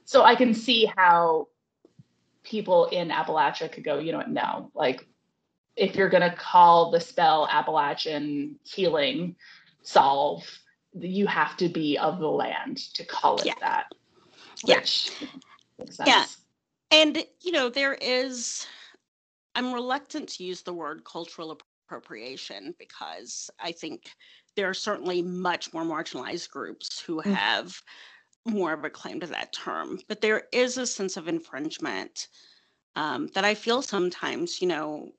So i can see how people in Appalachia could go, you know what, no, like if you're going to call the spell Appalachian healing solve, you have to be of the land to call it yeah. that. Yeah. Yeah. And, you know, there is, I'm reluctant to use the word cultural appropriation because I think there are certainly much more marginalized groups who mm. have more of a claim to that term, but there is a sense of infringement um, that I feel sometimes, you know,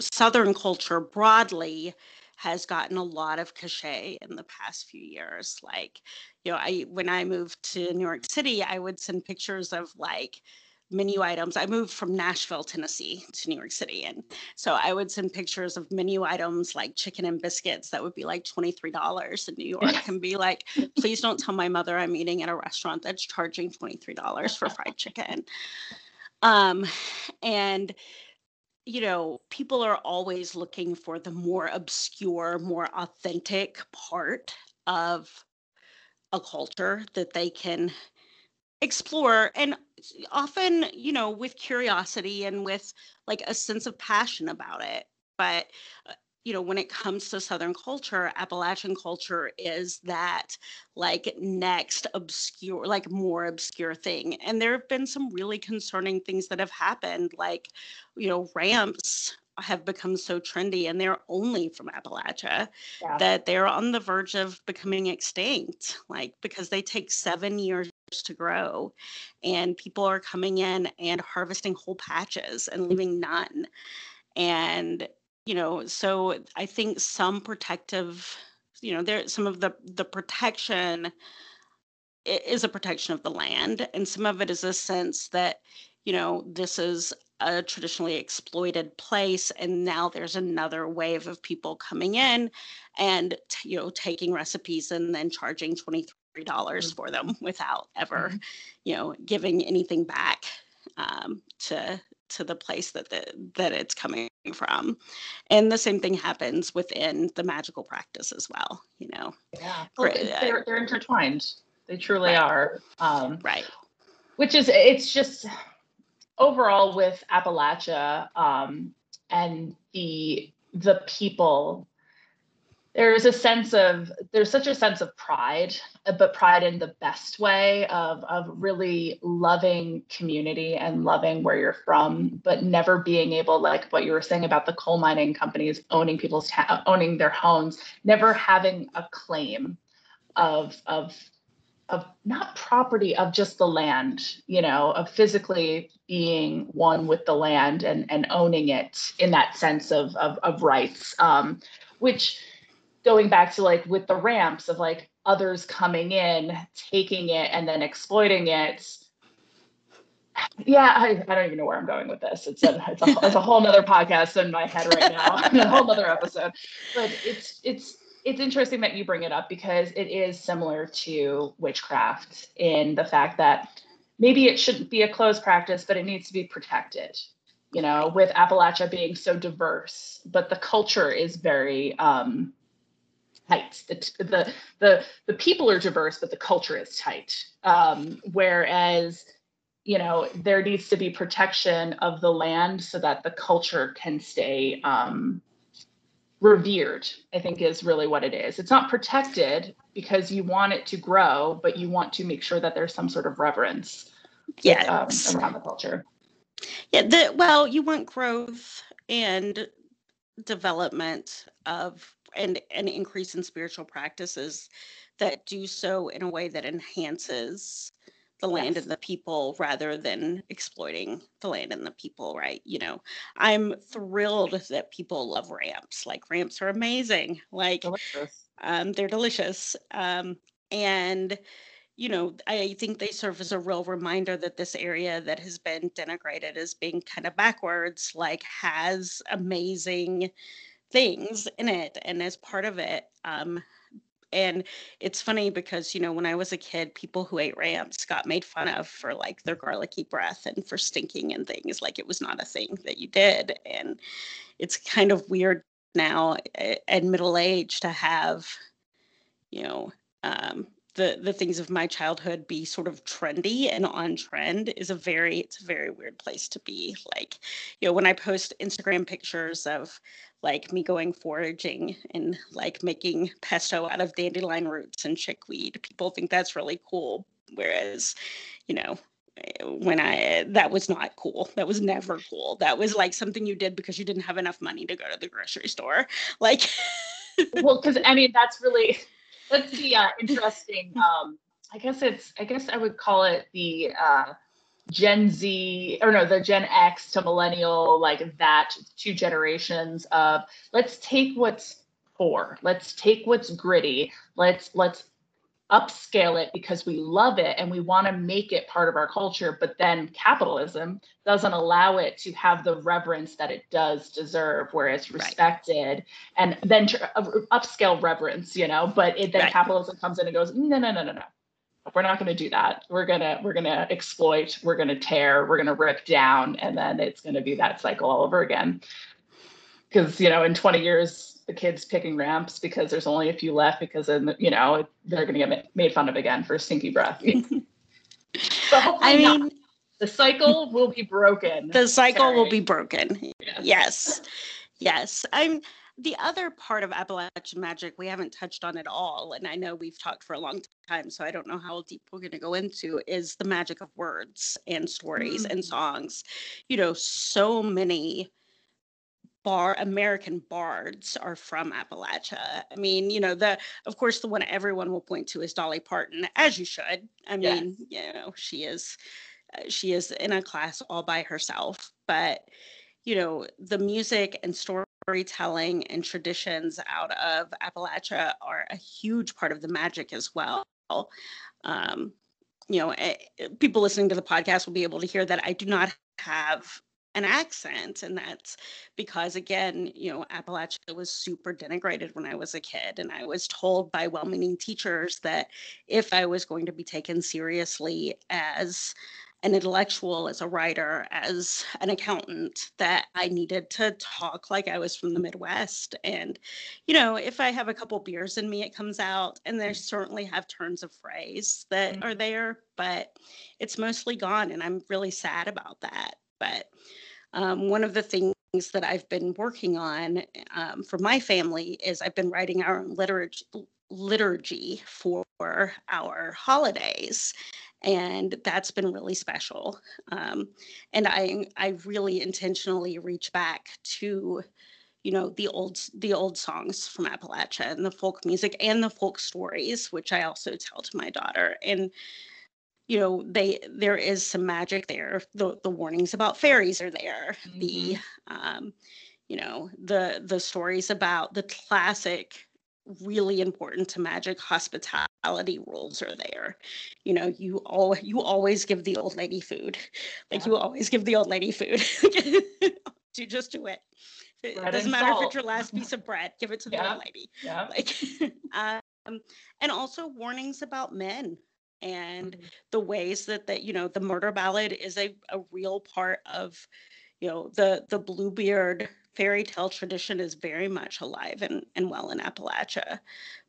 Southern culture broadly has gotten a lot of cachet in the past few years. Like, you know, I when I moved to New York City, I would send pictures of like menu items. I moved from Nashville, Tennessee to New York City. And so I would send pictures of menu items like chicken and biscuits that would be like $23 in New York and be like, please don't tell my mother I'm eating at a restaurant that's charging $23 for fried [laughs] chicken. Um, and you know, people are always looking for the more obscure, more authentic part of a culture that they can explore and often you know with curiosity and with like a sense of passion about it but uh, you know when it comes to southern culture appalachian culture is that like next obscure like more obscure thing and there have been some really concerning things that have happened like you know ramps have become so trendy and they're only from Appalachia yeah. that they're on the verge of becoming extinct, like because they take seven years to grow and people are coming in and harvesting whole patches and leaving none. And, you know, so I think some protective, you know, there some of the the protection is a protection of the land and some of it is a sense that you know this is a traditionally exploited place and now there's another wave of people coming in and you know taking recipes and then charging $23 dollars for them without ever mm-hmm. you know giving anything back um, to to the place that the, that it's coming from and the same thing happens within the magical practice as well you know yeah well, they're, uh, they're intertwined they truly right. are um, right which is it's just overall with Appalachia um, and the the people, there's a sense of there's such a sense of pride, but pride in the best way of of really loving community and loving where you're from, but never being able like what you were saying about the coal mining companies owning people's ta- owning their homes, never having a claim of of of not property of just the land you know of physically being one with the land and and owning it in that sense of of, of rights um which going back to like with the ramps of like others coming in taking it and then exploiting it yeah I, I don't even know where i'm going with this it's a it's a, it's a whole nother podcast in my head right now [laughs] a whole nother episode but it's it's it's interesting that you bring it up because it is similar to witchcraft in the fact that maybe it shouldn't be a closed practice, but it needs to be protected. You know, with Appalachia being so diverse, but the culture is very um, tight. The, the the the people are diverse, but the culture is tight. Um, whereas, you know, there needs to be protection of the land so that the culture can stay um, revered, I think is really what it is. It's not protected because you want it to grow, but you want to make sure that there's some sort of reverence yeah. um, around the culture. Yeah, the, well, you want growth and development of and an increase in spiritual practices that do so in a way that enhances the land yes. and the people rather than exploiting the land and the people, right? You know, I'm thrilled that people love ramps. Like ramps are amazing. Like delicious. Um, they're delicious. Um, and you know, I think they serve as a real reminder that this area that has been denigrated as being kind of backwards, like has amazing things in it. And as part of it, um, and it's funny because, you know, when I was a kid, people who ate ramps got made fun of for like their garlicky breath and for stinking and things. Like it was not a thing that you did. And it's kind of weird now at middle age to have, you know, um, the the things of my childhood be sort of trendy and on trend is a very it's a very weird place to be like you know when i post instagram pictures of like me going foraging and like making pesto out of dandelion roots and chickweed people think that's really cool whereas you know when I that was not cool. That was never cool. That was like something you did because you didn't have enough money to go to the grocery store. Like [laughs] well, because I mean that's really that's the uh, interesting. Um, I guess it's. I guess I would call it the uh, Gen Z or no, the Gen X to millennial, like that two generations of let's take what's poor, let's take what's gritty, let's let's upscale it because we love it and we want to make it part of our culture but then capitalism doesn't allow it to have the reverence that it does deserve where it's respected right. and then uh, upscale reverence you know but it, then right. capitalism comes in and goes no no no no no we're not going to do that we're going to we're going to exploit we're going to tear we're going to rip down and then it's going to be that cycle all over again because you know in 20 years the kids picking ramps because there's only a few left because then you know they're going to get made fun of again for stinky breath. [laughs] so I mean, not. the cycle will be broken. The cycle will be broken. Yes. yes. Yes. I'm the other part of Appalachian magic we haven't touched on at all, and I know we've talked for a long time, so I don't know how deep we're going to go into, is the magic of words and stories mm-hmm. and songs. You know, so many bar American bards are from Appalachia. I mean, you know, the of course the one everyone will point to is Dolly Parton, as you should. I mean, yes. you know, she is uh, she is in a class all by herself, but you know, the music and storytelling and traditions out of Appalachia are a huge part of the magic as well. Um, you know, eh, people listening to the podcast will be able to hear that I do not have an accent and that's because again you know appalachia was super denigrated when i was a kid and i was told by well-meaning teachers that if i was going to be taken seriously as an intellectual as a writer as an accountant that i needed to talk like i was from the midwest and you know if i have a couple beers in me it comes out and they certainly have turns of phrase that are mm-hmm. there but it's mostly gone and i'm really sad about that but um, one of the things that I've been working on um, for my family is I've been writing our own liturgy, liturgy for our holidays and that's been really special. Um, and i i really intentionally reach back to you know the old the old songs from appalachia and the folk music and the folk stories which i also tell to my daughter. And you know they there is some magic there. The the warnings about fairies are there. Mm-hmm. the um you know the the stories about the classic really important to magic hospitality rules are there. You know you all you always give the old lady food. Like yeah. you always give the old lady food. [laughs] Do just do it. It doesn't matter salt. if it's your last piece of bread give it to the yeah. old lady. Yeah. Like [laughs] um and also warnings about men and mm-hmm. the ways that that you know the murder ballad is a, a real part of you know the the bluebeard fairy tale tradition is very much alive and, and well in appalachia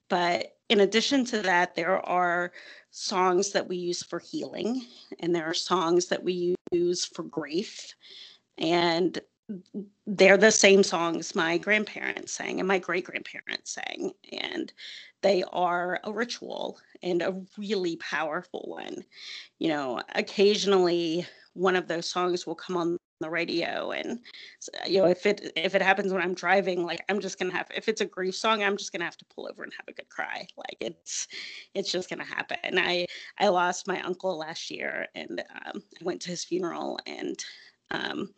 but in addition to that there are songs that we use for healing and there are songs that we use for grief and they're the same songs my grandparents sang and my great grandparents sang and they are a ritual and a really powerful one. You know, occasionally one of those songs will come on the radio and you know if it if it happens when i'm driving like i'm just gonna have if it's a grief song i'm just gonna have to pull over and have a good cry like it's it's just gonna happen i i lost my uncle last year and um, i went to his funeral and um,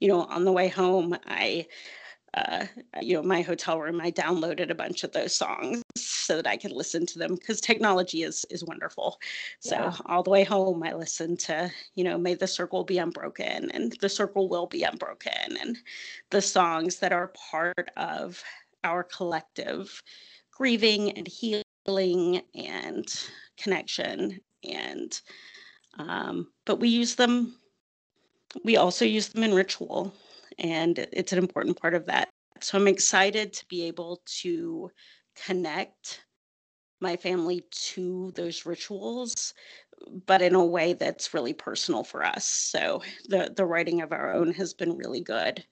you know on the way home i uh, you know my hotel room i downloaded a bunch of those songs so that i could listen to them because technology is is wonderful so yeah. all the way home i listened to you know may the circle be unbroken and the circle will be unbroken and the songs that are part of our collective grieving and healing and connection and um, but we use them we also use them in ritual and it's an important part of that. So I'm excited to be able to connect my family to those rituals but in a way that's really personal for us so the the writing of our own has been really good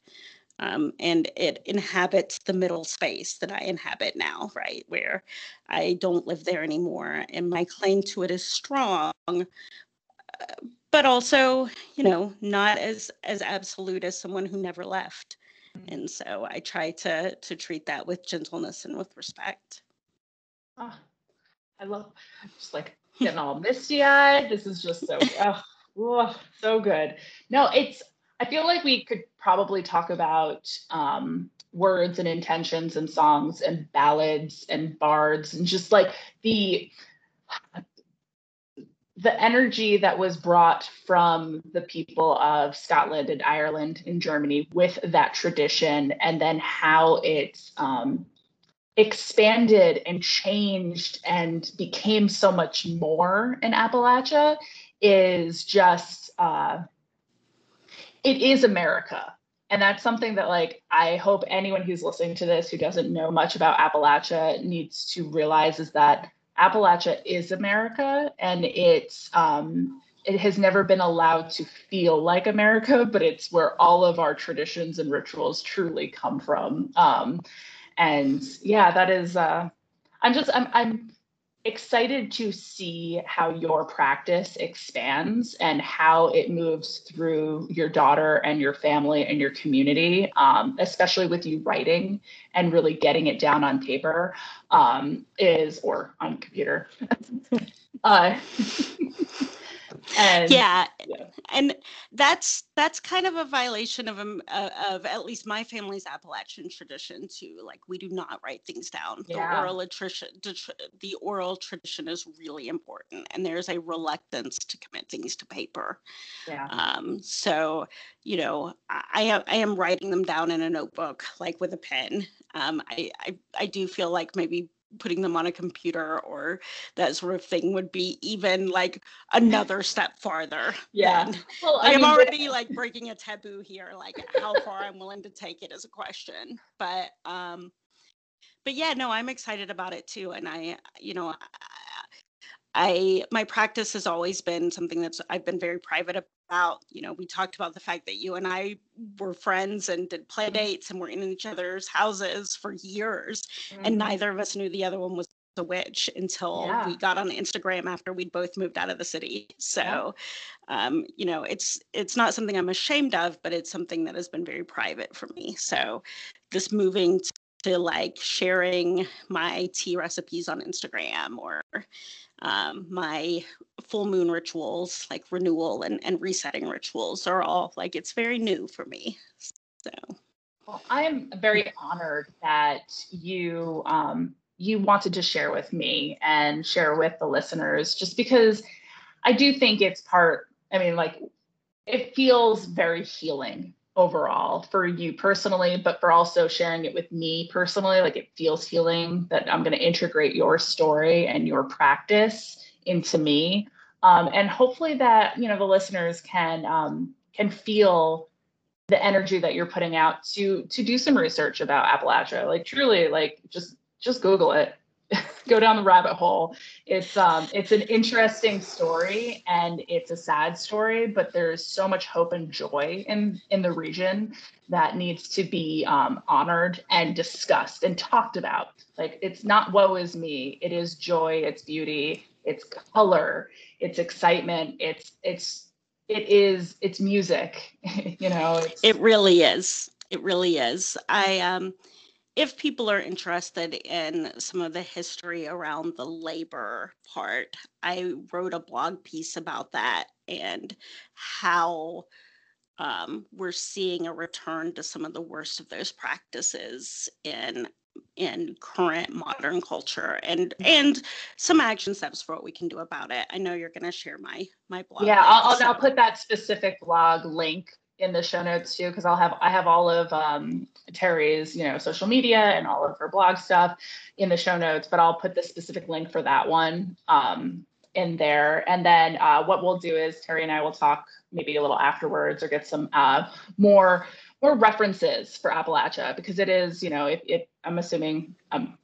um, and it inhabits the middle space that i inhabit now right where i don't live there anymore and my claim to it is strong but also you know not as as absolute as someone who never left. Mm-hmm. and so i try to to treat that with gentleness and with respect. Oh, i love I'm just like getting all misty eyed. This is just so [laughs] oh, oh, so good. No it's i feel like we could probably talk about um words and intentions and songs and ballads and bards and just like the the energy that was brought from the people of Scotland and Ireland and Germany with that tradition, and then how it's um, expanded and changed and became so much more in Appalachia is just uh, it is America. And that's something that like I hope anyone who's listening to this who doesn't know much about Appalachia needs to realize is that Appalachia is America and it's um, it has never been allowed to feel like America, but it's where all of our traditions and rituals truly come from. Um, and yeah, that is. Uh, I'm just. I'm. I'm excited to see how your practice expands and how it moves through your daughter and your family and your community, um, especially with you writing and really getting it down on paper um, is or on computer. [laughs] uh, [laughs] and yeah, yeah, and that's that's kind of a violation of um, uh, of at least my family's Appalachian tradition too. Like we do not write things down. Yeah. The oral tradition, the oral tradition is really important, and there's a reluctance to commit things to paper. Yeah. Um. So you know, I I am writing them down in a notebook, like with a pen. Um. I I I do feel like maybe putting them on a computer or that sort of thing would be even like another step farther. Yeah. [laughs] Well, I am already like breaking a taboo here, like how far I'm willing to take it as a question. But um but yeah, no, I'm excited about it too. And I, you know, I my practice has always been something that's I've been very private about. You know, we talked about the fact that you and I were friends and did play mm-hmm. dates and were in each other's houses for years, mm-hmm. and neither of us knew the other one was a witch until yeah. we got on Instagram after we'd both moved out of the city. So, yeah. um, you know, it's it's not something I'm ashamed of, but it's something that has been very private for me. So, this moving to like sharing my tea recipes on Instagram or um, my full moon rituals, like renewal and, and resetting rituals, are all like it's very new for me. So, well, I am very honored that you um, you wanted to share with me and share with the listeners, just because I do think it's part. I mean, like it feels very healing overall for you personally, but for also sharing it with me personally. Like it feels healing that I'm going to integrate your story and your practice into me. Um, and hopefully that, you know, the listeners can um, can feel the energy that you're putting out to to do some research about Appalachia. Like truly, like just just Google it go down the rabbit hole. It's um it's an interesting story and it's a sad story, but there's so much hope and joy in in the region that needs to be um, honored and discussed and talked about. Like it's not woe is me. It is joy. It's beauty. It's color. It's excitement. It's it's it is it's music. [laughs] you know. It's, it really is. It really is. I um if people are interested in some of the history around the labor part, I wrote a blog piece about that and how um, we're seeing a return to some of the worst of those practices in in current modern culture and and some action steps for what we can do about it. I know you're going to share my my blog. Yeah, link, I'll, so. I'll put that specific blog link in the show notes too because I'll have I have all of um, Terri's you know social media and all of her blog stuff in the show notes, but I'll put the specific link for that one um, in there. And then uh, what we'll do is Terri and I will talk maybe a little afterwards or get some uh, more more references for Appalachia because it is you know if, if I'm assuming I'm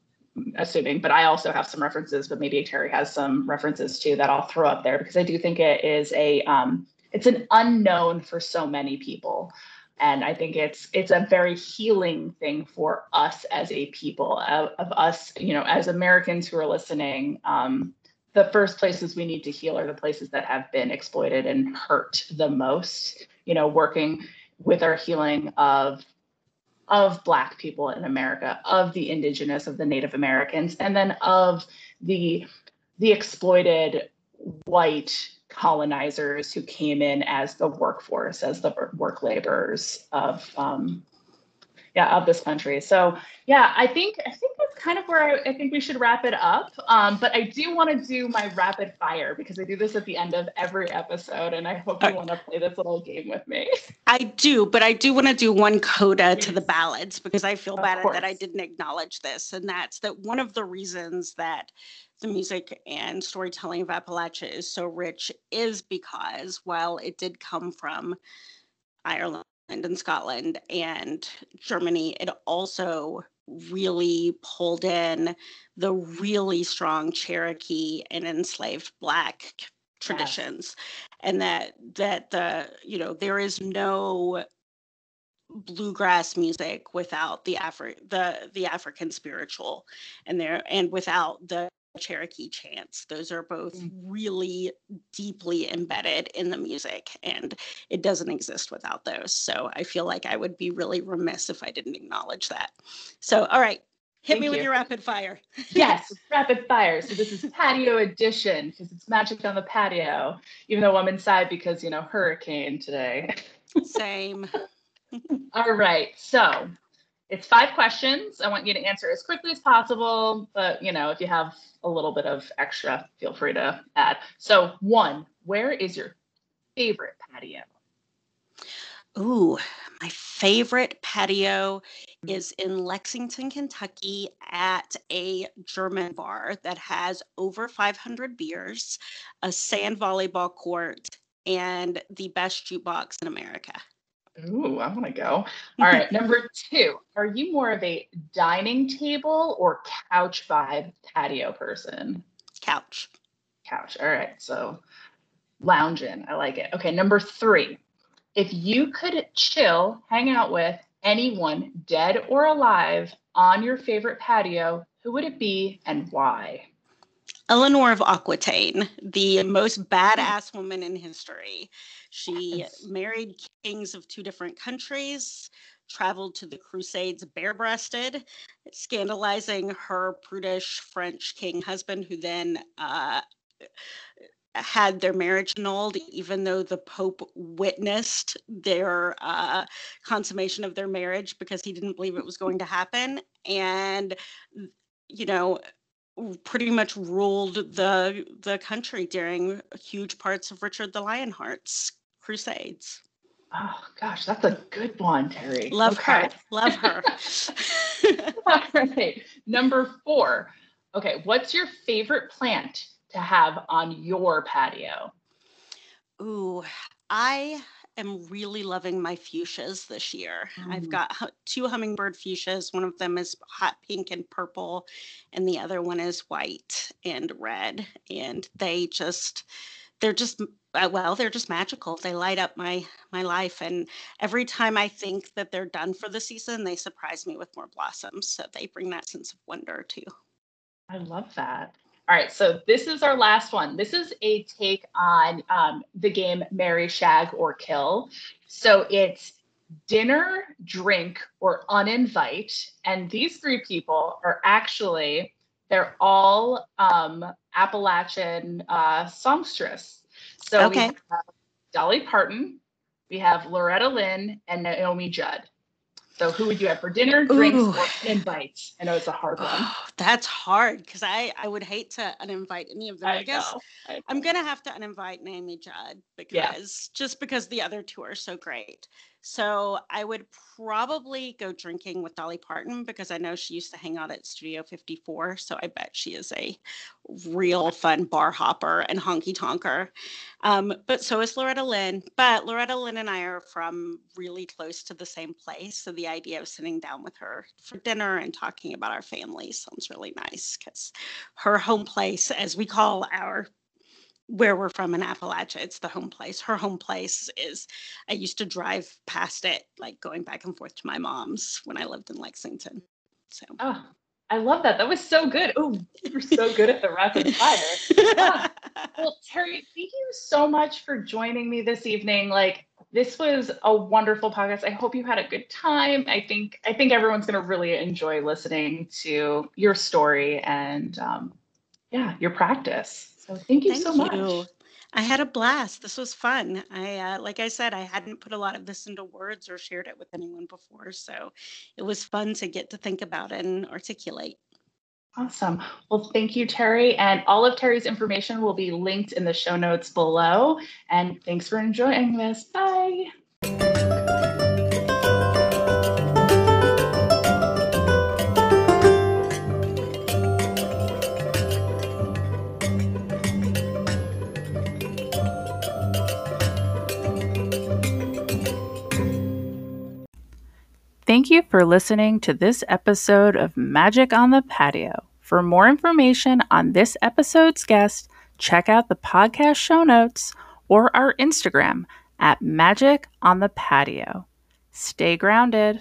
assuming, but I also have some references, but maybe Terri has some references too that I'll throw up there because I do think it is a um, it's an unknown for so many people. And i think it's it's a very healing thing for us as a people of, of us you know as americans who are listening um, the first places we need to heal are the places that have been exploited and hurt the most you know working with our healing of of black people in america of the indigenous of the native americans and then of the the exploited white colonizers who came in as the workforce, as the work laborers of um, yeah of this country. So yeah i think i think that's kind of where i, I think we should wrap it up. Um, but i do want to do my rapid fire because i do this at the end of every episode and i hope you want to play this little game with me. [laughs] I do but i do want to do one coda to the ballads because i feel bad that i didn't acknowledge this and that's that one of the reasons that the music and storytelling of Appalachia is so rich is because while it did come from Ireland and in Scotland and Germany, it also really pulled in the really strong Cherokee and enslaved Black traditions, and that that the you know there is no bluegrass music without the Afri- the the African spiritual and there and without the Cherokee chants. Those are both mm. really deeply embedded in the music, and it doesn't exist without those. So I feel like I would be really remiss if I didn't acknowledge that. So, all right, hit Thank me you. with your rapid fire. [laughs] yes, rapid fire. So this is patio edition because it's magic on the patio, even though I'm inside because, you know, hurricane today. [laughs] Same. all right. So it's five questions. I want you to answer as quickly as possible, but you know, if you have a little bit of extra, feel free to add. So, one, where is your favorite patio? Ooh, my favorite patio mm-hmm. is in Lexington, Kentucky at a German bar that has over 500 beers, a sand volleyball court, and the best jukebox in America. Ooh, I want to go. [laughs] All right. Number two, are you more of a dining table or couch vibe patio person? Couch. Couch. All right. So lounging. I like it. Okay. Number three, if you could chill, hang out with anyone, dead or alive, on your favorite patio, who would it be and why? Eleanor of Aquitaine, the most badass woman in history. She yes. married kings of two different countries, traveled to the Crusades bare breasted, scandalizing her prudish French king husband, who then uh, had their marriage annulled, even though the Pope witnessed their uh, consummation of their marriage because he didn't believe it was going to happen. And, you know, pretty much ruled the the country during huge parts of Richard the Lionheart's crusades. Oh gosh, that's a good one, Terri. Love okay. her. Love her. [laughs] All right. Number four. Okay, what's your favorite plant to have on your patio? Ooh, I am really loving my fuchsias this year. Mm. I've got two hummingbird fuchsias. One of them is hot pink and purple, and the other one is white and red. And they just, they're just uh, well they're just magical they light up my my life and every time i think that they're done for the season they surprise me with more blossoms so they bring that sense of wonder too i love that all right, so this is our last one. This is a take on um, the game Marry, Shag, or Kill. So it's dinner, drink, or uninvite. And these three people are actually, they're all um, Appalachian uh, songstress. So okay. we have Dolly Parton, we have Loretta Lynn, and Naomi Judd. So who would you have for dinner, drinks, Ooh. or invites? I know it's a hard one. Oh, that's hard because I I would hate to uninvite any of them. I, I guess I am gonna have to uninvite Naomi Judd because yeah. just because the other two are so great. So I would probably go drinking with Dolly Parton because I know she used to hang out at Studio 54. So I bet she is a real fun bar hopper and honky tonker. Um, but so is Loretta Lynn. But Loretta Lynn and I are from really close to the same place. So the idea of sitting down with her for dinner and talking about our family sounds really nice because her home place, as we call our where we're from in Appalachia, it's the home place. Her home place is, I used to drive past it, like going back and forth to my mom's when I lived in Lexington. So, oh, I love that. That was so good. Oh, you're so good at the rapid fire. Ah. Well, [laughs] Terri, thank you so much for joining me this evening. Like, this was a wonderful podcast. I hope you had a good time. I think I think everyone's going to really enjoy listening to your story and um, yeah, your practice. So thank you thank so much. I had a blast. This was fun. I, uh, like I said, I hadn't put a lot of this into words or shared it with anyone before. So it was fun to get to think about and articulate. Awesome. Well, thank you, Terri. And all of Terri's information will be linked in the show notes below. And thanks for enjoying this. Bye. Thank you for listening to this episode of Magic on the Patio. For more information on this episode's guest, check out the podcast show notes or our Instagram at Magic on the Patio. Stay grounded.